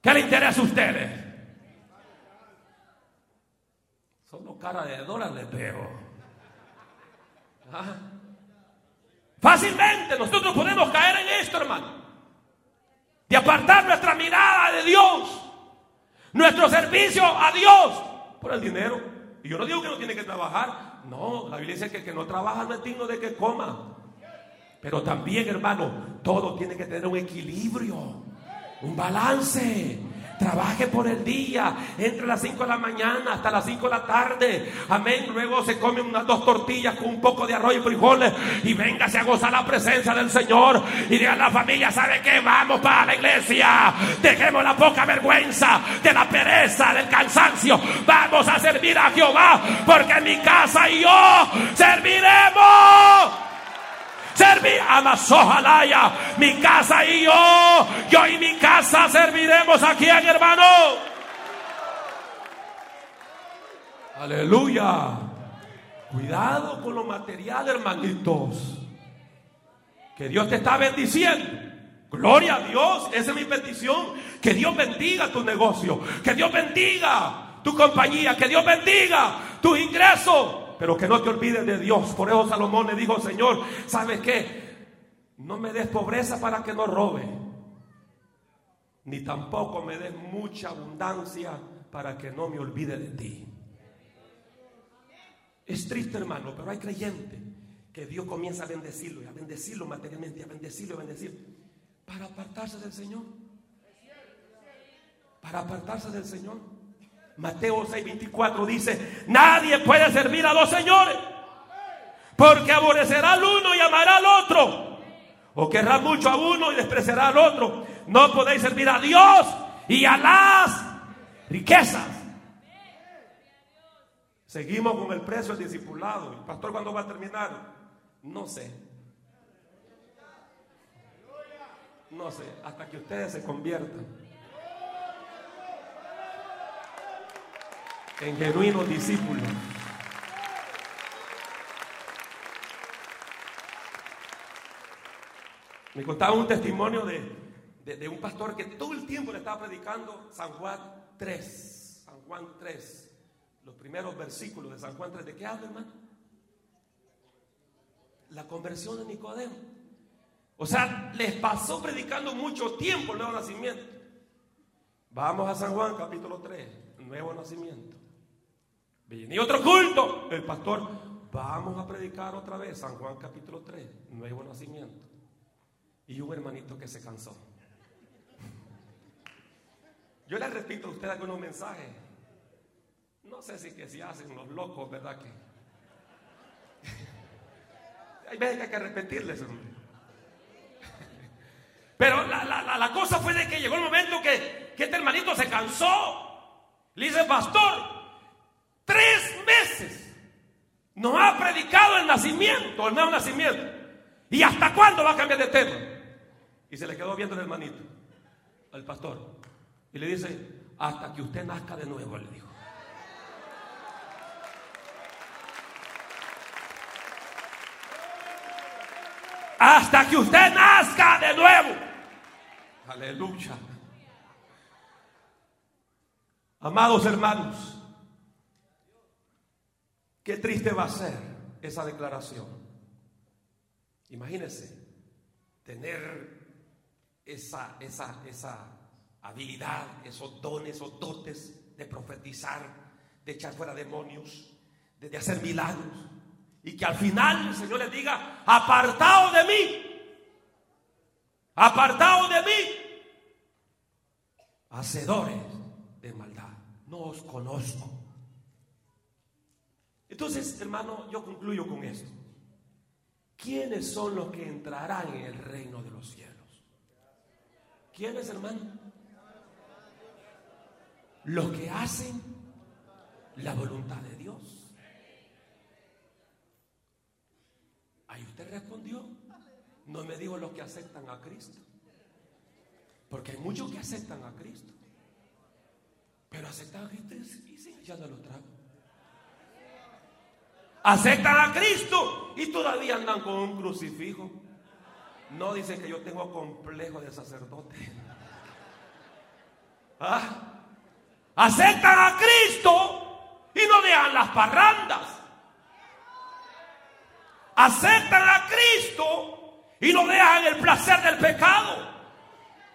¿Qué le interesa a ustedes? Solo cara de dólares le pego. ¿Ah? Fácilmente nosotros podemos caer en esto, hermano de apartar nuestra mirada de Dios, nuestro servicio a Dios por el dinero. Y yo no digo que no tiene que trabajar, no, la Biblia dice que el que no trabaja no es digno de que coma. Pero también, hermano, todo tiene que tener un equilibrio, un balance. Trabaje por el día, entre las 5 de la mañana hasta las 5 de la tarde. Amén. Luego se come unas dos tortillas con un poco de arroz y frijoles y véngase a gozar la presencia del Señor. Y diga a la familia, ¿sabe qué? Vamos para la iglesia. Dejemos la poca vergüenza de la pereza, del cansancio. Vamos a servir a Jehová porque en mi casa y yo serviremos. Servir a mi casa y yo, yo y mi casa serviremos aquí, hermano. Aleluya. Cuidado con lo material, hermanitos. Que Dios te está bendiciendo. Gloria a Dios, esa es mi petición. Que Dios bendiga tu negocio. Que Dios bendiga tu compañía. Que Dios bendiga tus ingresos pero que no te olvides de Dios. Por eso Salomón le dijo, Señor, ¿sabes qué? No me des pobreza para que no robe, ni tampoco me des mucha abundancia para que no me olvide de ti. Es triste, hermano, pero hay creyentes que Dios comienza a bendecirlo y a bendecirlo materialmente, a bendecirlo, a bendecir, para apartarse del Señor. Para apartarse del Señor. Mateo 6:24 dice, nadie puede servir a dos señores, porque aborrecerá al uno y amará al otro, o querrá mucho a uno y despreciará al otro. No podéis servir a Dios y a las riquezas. Seguimos con el precio del discipulado. ¿El pastor cuándo va a terminar? No sé. No sé, hasta que ustedes se conviertan. En genuinos discípulos. Me contaba un testimonio de, un pastor que todo el tiempo le estaba predicando San Juan 3. San Juan 3. Los primeros versículos de San Juan 3. ¿De qué habla, hermano? La conversión de Nicodemo. O sea, les pasó predicando mucho tiempo el nuevo nacimiento. Vamos a San Juan capítulo 3, nuevo nacimiento. Y otro culto. El pastor, vamos a predicar otra vez San Juan capítulo 3, nuevo nacimiento. Y un hermanito que se cansó. Yo les repito a ustedes algunos mensajes. No sé si que si hacen los locos, ¿verdad? Que hay veces que hay que repetirles. Pero la, cosa fue de que llegó el momento que, que este hermanito se cansó. Le dice, pastor, tres meses nos ha predicado el nacimiento, el nuevo nacimiento. ¿Y hasta cuándo va a cambiar de tema? Y se le quedó viendo el hermanito, al pastor. Y le dice, hasta que usted nazca de nuevo, le dijo. Hasta que usted nazca de nuevo. Aleluya. Amados hermanos, qué triste va a ser esa declaración. Imagínense tener esa, esa, esa habilidad, esos dones, esos dotes de profetizar, de echar fuera demonios, de, hacer milagros. Y que al final el Señor le diga, apartado de mí, apartado de mí, hacedores de maldad, no os conozco. Entonces, hermano, yo concluyo con esto. ¿Quiénes son los que entrarán en el reino de los cielos? ¿Quiénes, hermano? Los que hacen la voluntad de Dios. Ahí usted respondió. No me dijo los que aceptan a Cristo. Porque hay muchos que aceptan a Cristo. Pero aceptan a Cristo y siguen echando los tragos. Aceptan a Cristo y todavía andan con un crucifijo. No dicen que yo tengo complejo de sacerdote. ¿Ah? Aceptan a Cristo y no dejan las parrandas. Aceptan a Cristo y no dejan el placer del pecado.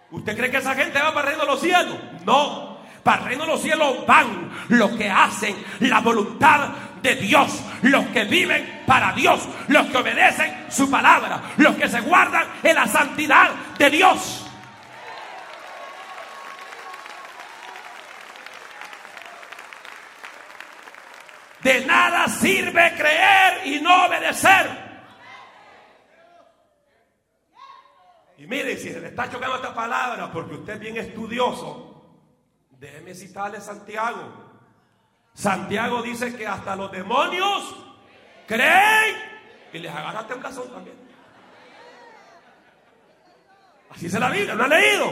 ¿Usted cree que esa gente va de los cielos? No. Para el reino de los cielos van los que hacen la voluntad de Dios, los que viven para Dios, los que obedecen su palabra, los que se guardan en la santidad de Dios. De nada sirve creer y no obedecer. Y mire, si se le está chocando esta palabra porque usted es bien estudioso, déjeme citarle Santiago. Santiago dice que hasta los demonios creen y les agarra temblazón también. Así es la Biblia, ¿no ha leído?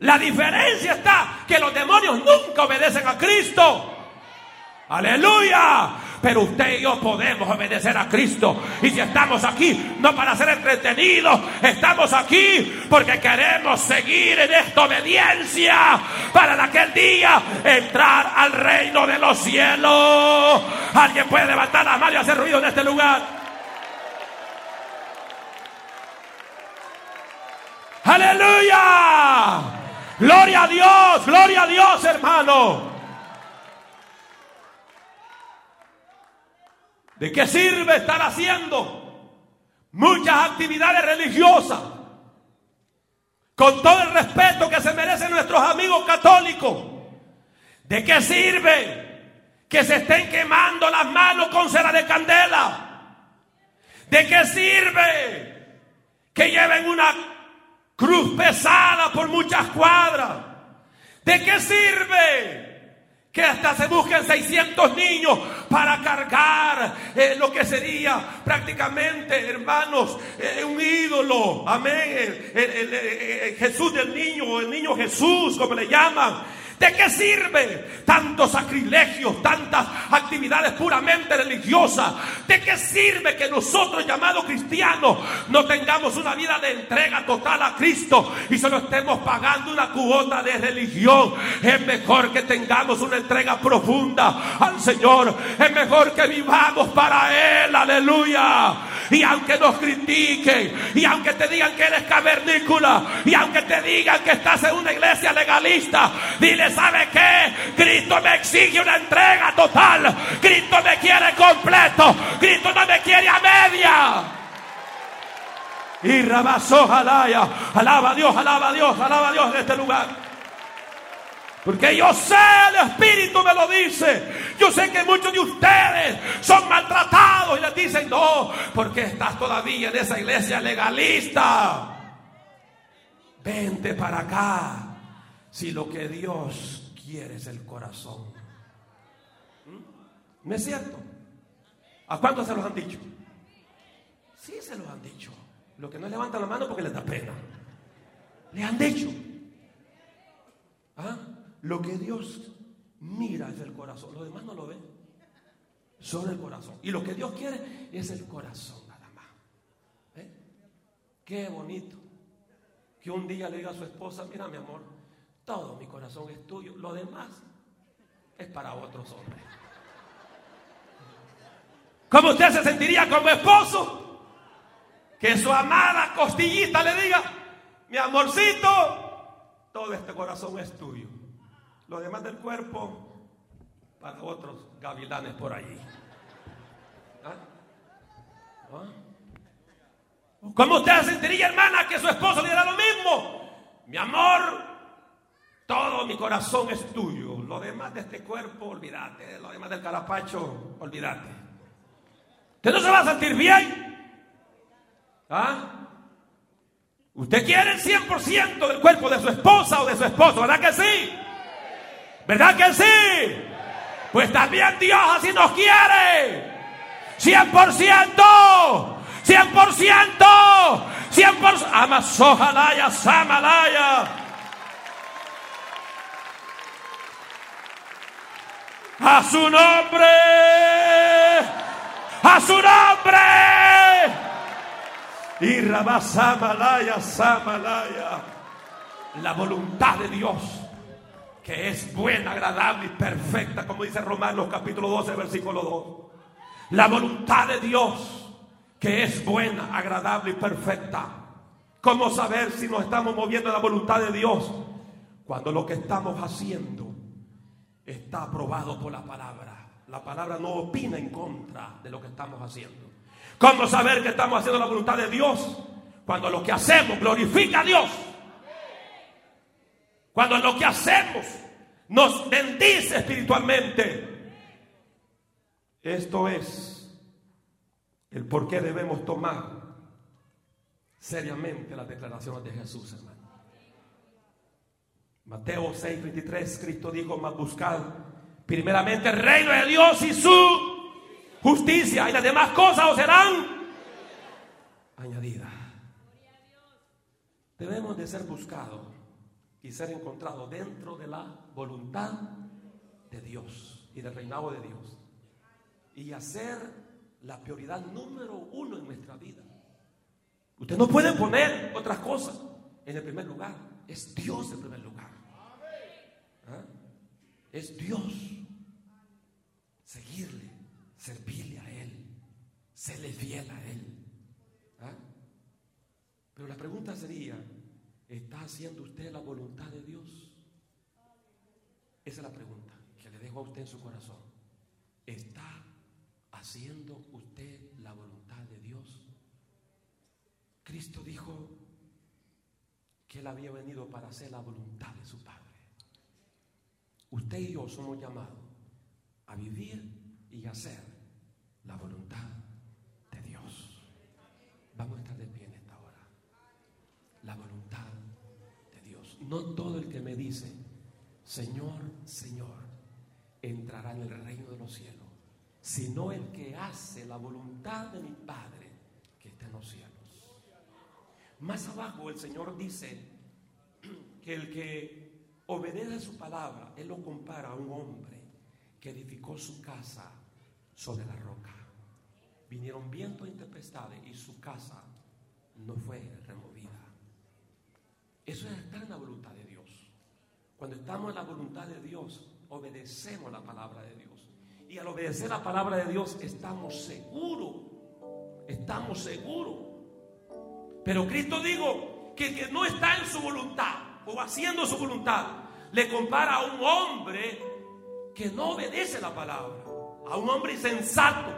La diferencia está que los demonios nunca obedecen a Cristo. Aleluya. Pero usted y yo podemos obedecer a Cristo. Y si estamos aquí, no para ser entretenidos, estamos aquí porque queremos seguir en esta obediencia para aquel día entrar al reino de los cielos. Alguien puede levantar la mano y hacer ruido en este lugar. Aleluya. Gloria a Dios, gloria a Dios, hermano. ¿De qué sirve estar haciendo muchas actividades religiosas? Con todo el respeto que se merecen nuestros amigos católicos. ¿De qué sirve que se estén quemando las manos con cera de candela? ¿De qué sirve que lleven una cruz pesada por muchas cuadras? ¿De qué sirve que hasta se busquen 600 niños para cargar eh, lo que sería prácticamente, hermanos, eh, un ídolo. Amén. El, Jesús del niño, el niño Jesús, como le llaman. ¿De qué sirve tantos sacrilegios, tantas actividades puramente religiosas? ¿De qué sirve que nosotros llamados cristianos no tengamos una vida de entrega total a Cristo y solo estemos pagando una cuota de religión? Es mejor que tengamos una entrega profunda al Señor. Es mejor que vivamos para Él. Aleluya. Y aunque nos critiquen, y aunque te digan que eres cavernícola, y aunque te digan que estás en una iglesia legalista, dile ¿sabe qué? Cristo me exige una entrega total. Cristo me quiere completo. Cristo no me quiere a media. Y rabasó Jalaya. Alaba a Dios, alaba a Dios, alaba a Dios en este lugar. Porque yo sé, el Espíritu me lo dice. Yo sé que muchos de ustedes son maltratados y les dicen, no, porque estás todavía en esa iglesia legalista. Vente para acá. Si lo que Dios quiere es el corazón. ¿Mm? ¿No es cierto? ¿A cuántos se los han dicho? Sí, se los han dicho. Lo que no levantan la mano porque les da pena. Le han dicho. ¿Ah? Lo que Dios mira es el corazón. Lo demás no lo ven. Solo el corazón. Y lo que Dios quiere es el corazón nada más. ¿Eh? Qué bonito. Que un día le diga a su esposa, mira mi amor, todo mi corazón es tuyo. Lo demás es para otros hombres. ¿Cómo usted se sentiría como esposo? Que su amada costillita le diga, mi amorcito, todo este corazón es tuyo. Lo demás del cuerpo para otros gavilanes por allí. ¿Ah? ¿Ah? ¿Cómo usted se sentiría, hermana, que su esposo le diera lo mismo? Mi amor, todo mi corazón es tuyo. Lo demás de este cuerpo, olvídate. Lo demás del carapacho, olvídate. ¿Usted no se va a sentir bien? ¿Ah? Usted quiere el 100% del cuerpo de su esposa o de su esposo, ¿verdad que sí? ¿Verdad que sí? Pues también Dios así nos quiere. 100%. 100%. 100%. Amasojalaya, Samalaya. A su nombre. A su nombre. Y Rabasamalaya, Samalaya. La voluntad de Dios que es buena, agradable y perfecta, como dice Romanos capítulo 12, versículo 2. La voluntad de Dios, que es buena, agradable y perfecta. ¿Cómo saber si nos estamos moviendo en la voluntad de Dios? Cuando lo que estamos haciendo está aprobado por la palabra. La palabra no opina en contra de lo que estamos haciendo. ¿Cómo saber que estamos haciendo la voluntad de Dios? Cuando lo que hacemos glorifica a Dios. Cuando lo que hacemos nos bendice espiritualmente. Esto es el por qué debemos tomar seriamente las declaraciones de Jesús, hermano. Mateo 6, 23, Cristo dijo, más buscad primeramente el reino de Dios y su justicia y las demás cosas os serán añadidas. Debemos de ser buscados y ser encontrado dentro de la voluntad de Dios y del reinado de Dios. Y hacer la prioridad número uno en nuestra vida. Usted no puede poner otras cosas en el primer lugar. Es Dios el primer lugar. Es Dios. Seguirle, servirle a Él, serle fiel a Él. ¿Ah? Pero la pregunta sería, ¿Está haciendo usted la voluntad de Dios? Esa es la pregunta que le dejo a usted en su corazón. ¿Está haciendo usted la voluntad de Dios? Cristo dijo que Él había venido para hacer la voluntad de su Padre. Usted y yo somos llamados a vivir y hacer la voluntad de Dios. Vamos a estar de pie en esta hora. La voluntad no todo el que me dice, Señor, Señor, entrará en el reino de los cielos, sino el que hace la voluntad de mi Padre que está en los cielos. Más abajo el Señor dice que el que obedece su palabra, Él lo compara a un hombre que edificó su casa sobre la roca. Vinieron vientos y tempestades y su casa no fue removida. Eso es estar en la voluntad de Dios. Cuando estamos en la voluntad de Dios, obedecemos la palabra de Dios. Y al obedecer la palabra de Dios, estamos seguros. Estamos seguros. Pero Cristo dijo que el que no está en su voluntad o haciendo su voluntad, le compara a un hombre que no obedece la palabra. A un hombre insensato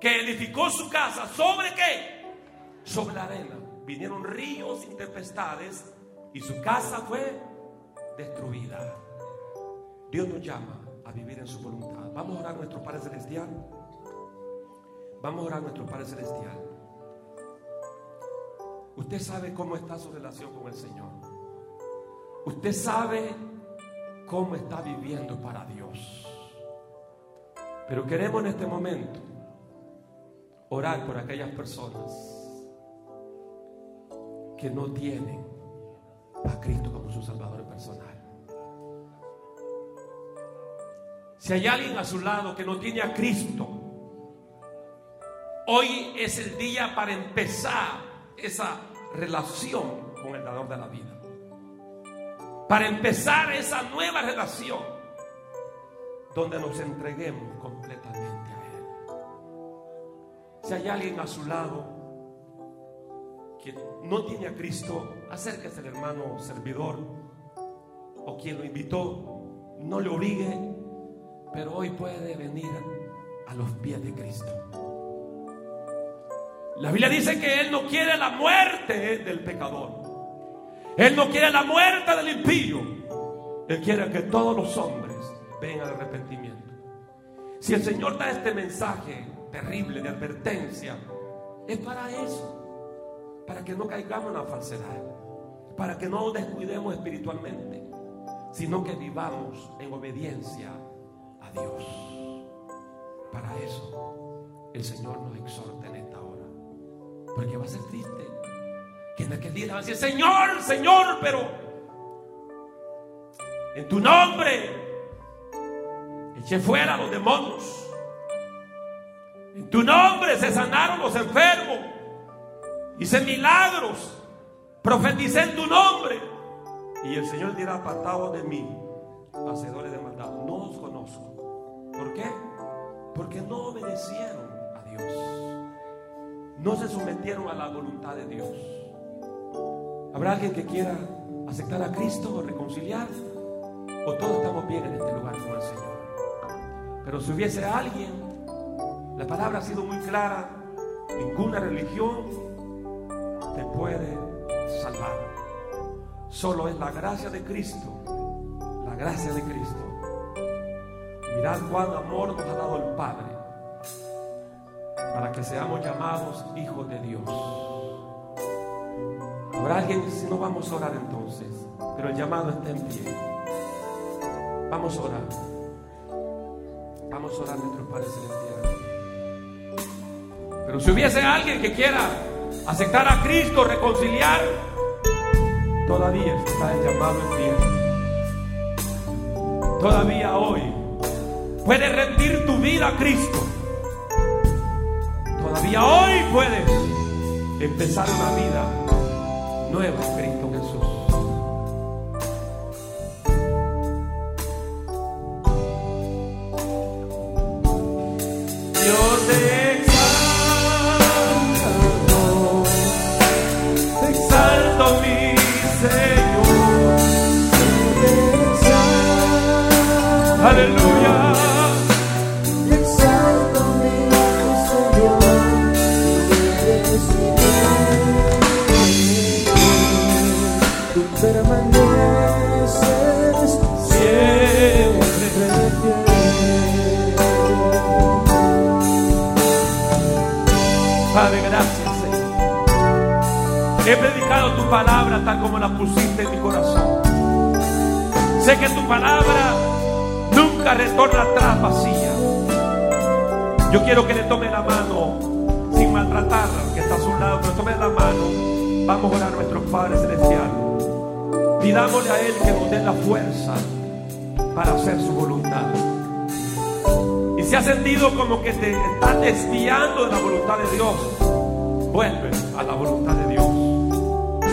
que edificó su casa sobre qué? Sobre la arena vinieron ríos y tempestades y su casa fue destruida. Dios nos llama a vivir en su voluntad. Vamos a orar a nuestro Padre Celestial. Vamos a orar a nuestro Padre Celestial. Usted sabe cómo está su relación con el Señor. Usted sabe cómo está viviendo para Dios. Pero queremos en este momento orar por aquellas personas que no tienen a Cristo como su Salvador personal. Si hay alguien a su lado que no tiene a Cristo, hoy es el día para empezar esa relación con el dador de la vida. Para empezar esa nueva relación donde nos entreguemos completamente a Él. Si hay alguien a su lado que no tiene a Cristo, acérquese al hermano servidor o quien lo invitó, no le obligue, pero hoy puede venir a los pies de Cristo. La Biblia dice que Él no quiere la muerte del pecador. Él no quiere la muerte del impío. Él quiere que todos los hombres vengan al arrepentimiento. Si el Señor da este mensaje terrible de advertencia, es para eso. Para que no caigamos en la falsedad. Para que no nos descuidemos espiritualmente. Sino que vivamos en obediencia a Dios. Para eso el Señor nos exhorta en. Porque va a ser triste. Que en aquel día va a decir, Señor, Señor, pero en tu nombre eché fuera a los demonios. En tu nombre se sanaron los enfermos. Hice milagros. Profeticé en tu nombre. Y el Señor dirá, apartado de mí, hacedores de maldad. No os conozco. ¿Por qué? Porque no obedecieron a Dios no se sometieron a la voluntad de Dios. ¿Habrá alguien que quiera aceptar a Cristo o reconciliar? ¿O todos estamos bien en este lugar con el Señor? Pero si hubiese alguien, la palabra ha sido muy clara, ninguna religión te puede salvar. Solo es la gracia de Cristo, la gracia de Cristo. Mirad cuán amor nos ha dado el Padre para que seamos llamados hijos de Dios. Habrá alguien, si no vamos a orar entonces, pero el llamado está en pie. Vamos a orar. Vamos a orar nuestro Padre Celestial. Pero si hubiese alguien que quiera aceptar a Cristo, reconciliar, todavía está el llamado en pie. Todavía hoy puedes rendir tu vida a Cristo. Todavía hoy puedes empezar una vida nueva He predicado tu palabra tal como la pusiste en mi corazón. Sé que tu palabra nunca retorna atrás vacía. Yo quiero que le tome la mano sin maltratarla, que está a su lado, pero tome la mano. Vamos a orar a nuestro Padre Celestial. Pidámosle a Él que nos dé la fuerza para hacer su voluntad. Y si has sentido como que te estás desviando de la voluntad de Dios, vuelve a la voluntad de Dios.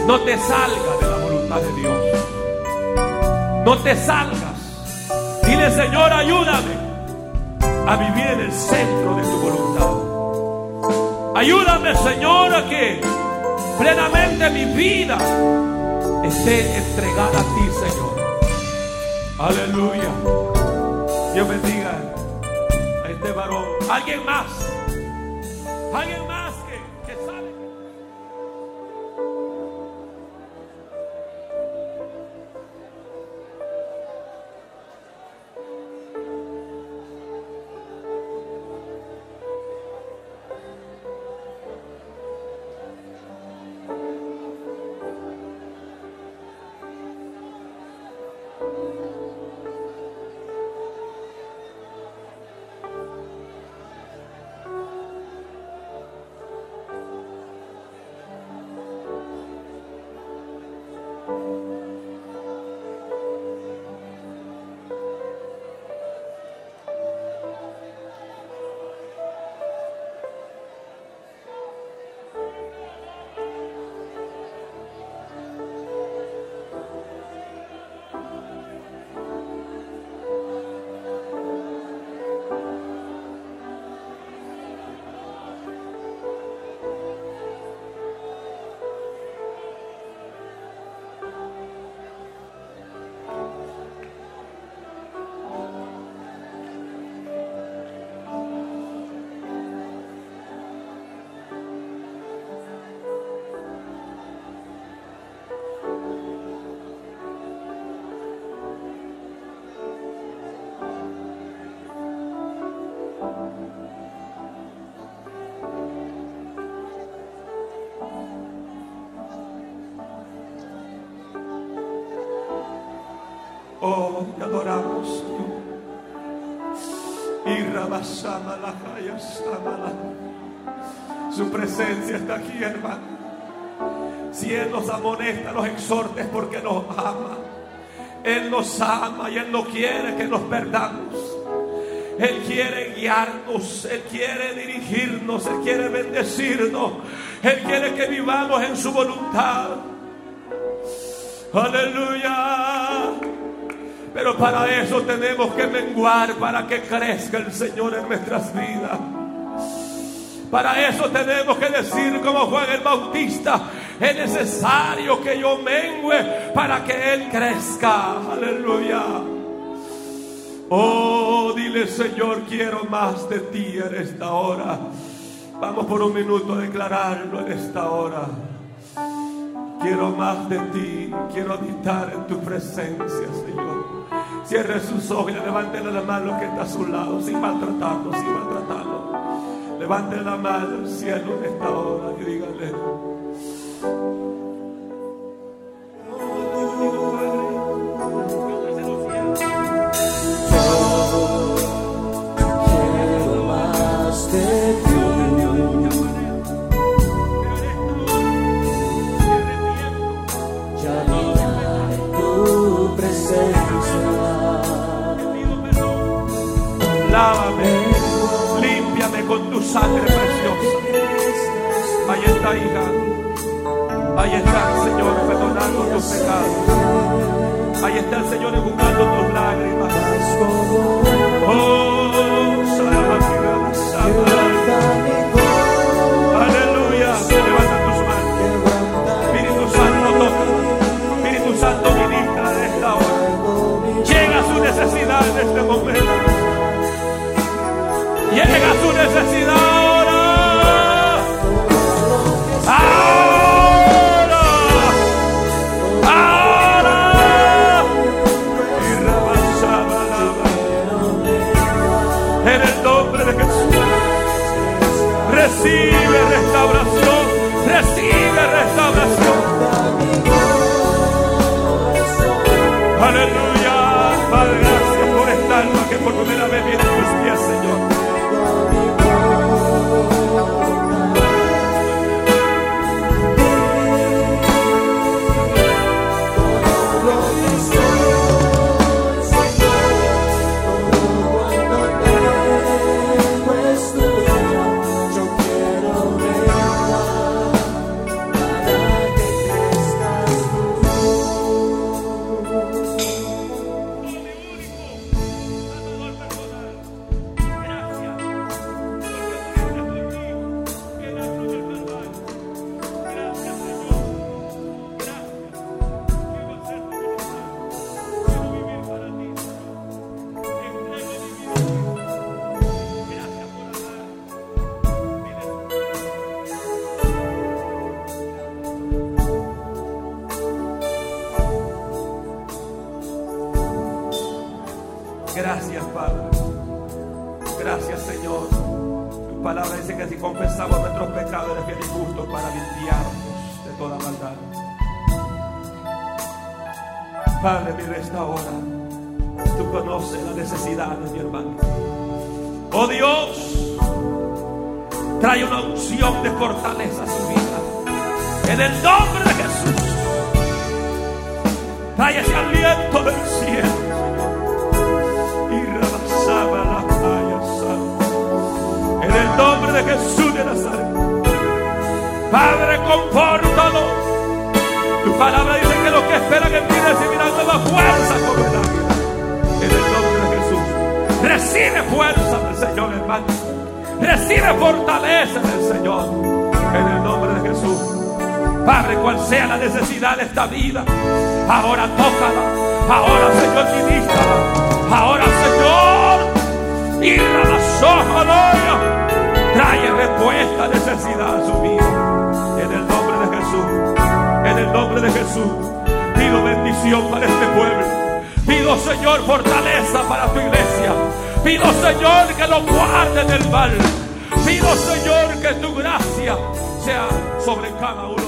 No te salgas de la voluntad de Dios. No te salgas. Dile, Señor, ayúdame a vivir en el centro de tu voluntad. Ayúdame, Señor, a que plenamente mi vida esté entregada a ti, Señor. Aleluya. Dios bendiga a este varón. Alguien más. Alguien más Su presencia está aquí, hermano. Si Él nos amonesta, nos exhorta es porque nos ama. Él nos ama y Él no quiere que nos perdamos. Él quiere guiarnos, Él quiere dirigirnos, Él quiere bendecirnos, Él quiere que vivamos en su voluntad. Aleluya. Pero para eso tenemos que menguar, para que crezca el Señor en nuestras vidas. Para eso tenemos que decir como Juan el Bautista, es necesario que yo mengue para que Él crezca. Aleluya. Oh, dile Señor, quiero más de ti en esta hora. Vamos por un minuto a declararlo en esta hora. Quiero más de ti, quiero habitar en tu presencia, Señor. Cierre sus ojos y levántele la mano que está a su lado, sin maltratarlo, sin maltratarlo. Levante la mano al cielo en esta hora y dígale. Sangre preciosa. Ahí está, hija. Ahí está el Señor perdonando tus pecados. Ahí está el Señor enjugando tus lágrimas. Oh, salva, salva. Aleluya. Levanta tus manos. Espíritu Santo, toca. Espíritu Santo, ministra de esta hora. Llega a su necesidad en este momento. Llega a su necesidad mira esta hora. Tú conoces las necesidades, mi hermano. Oh Dios, trae una unción de fortaleza a su vida. En el nombre de Jesús. Trae ese aliento del cielo y rebasaba la playa. En el nombre de Jesús de Nazaret. Padre, confórtalo. Tu palabra dice que esperan en ti recibirán nueva fuerza como el águila. En el nombre de Jesús. Recibe fuerza del Señor, hermano. Recibe fortaleza del Señor. En el nombre de Jesús. Padre, cual sea la necesidad de esta vida, ahora tócala. Ahora, Señor, ministra. Ahora, Señor, y aleluya. Trae respuesta a necesidad a su vida. En el nombre de Jesús. En el nombre de Jesús. Pido bendición para este pueblo. Pido, Señor, fortaleza para tu iglesia. Pido, Señor, que lo guarde del mal. Pido, Señor, que tu gracia sea sobre cada uno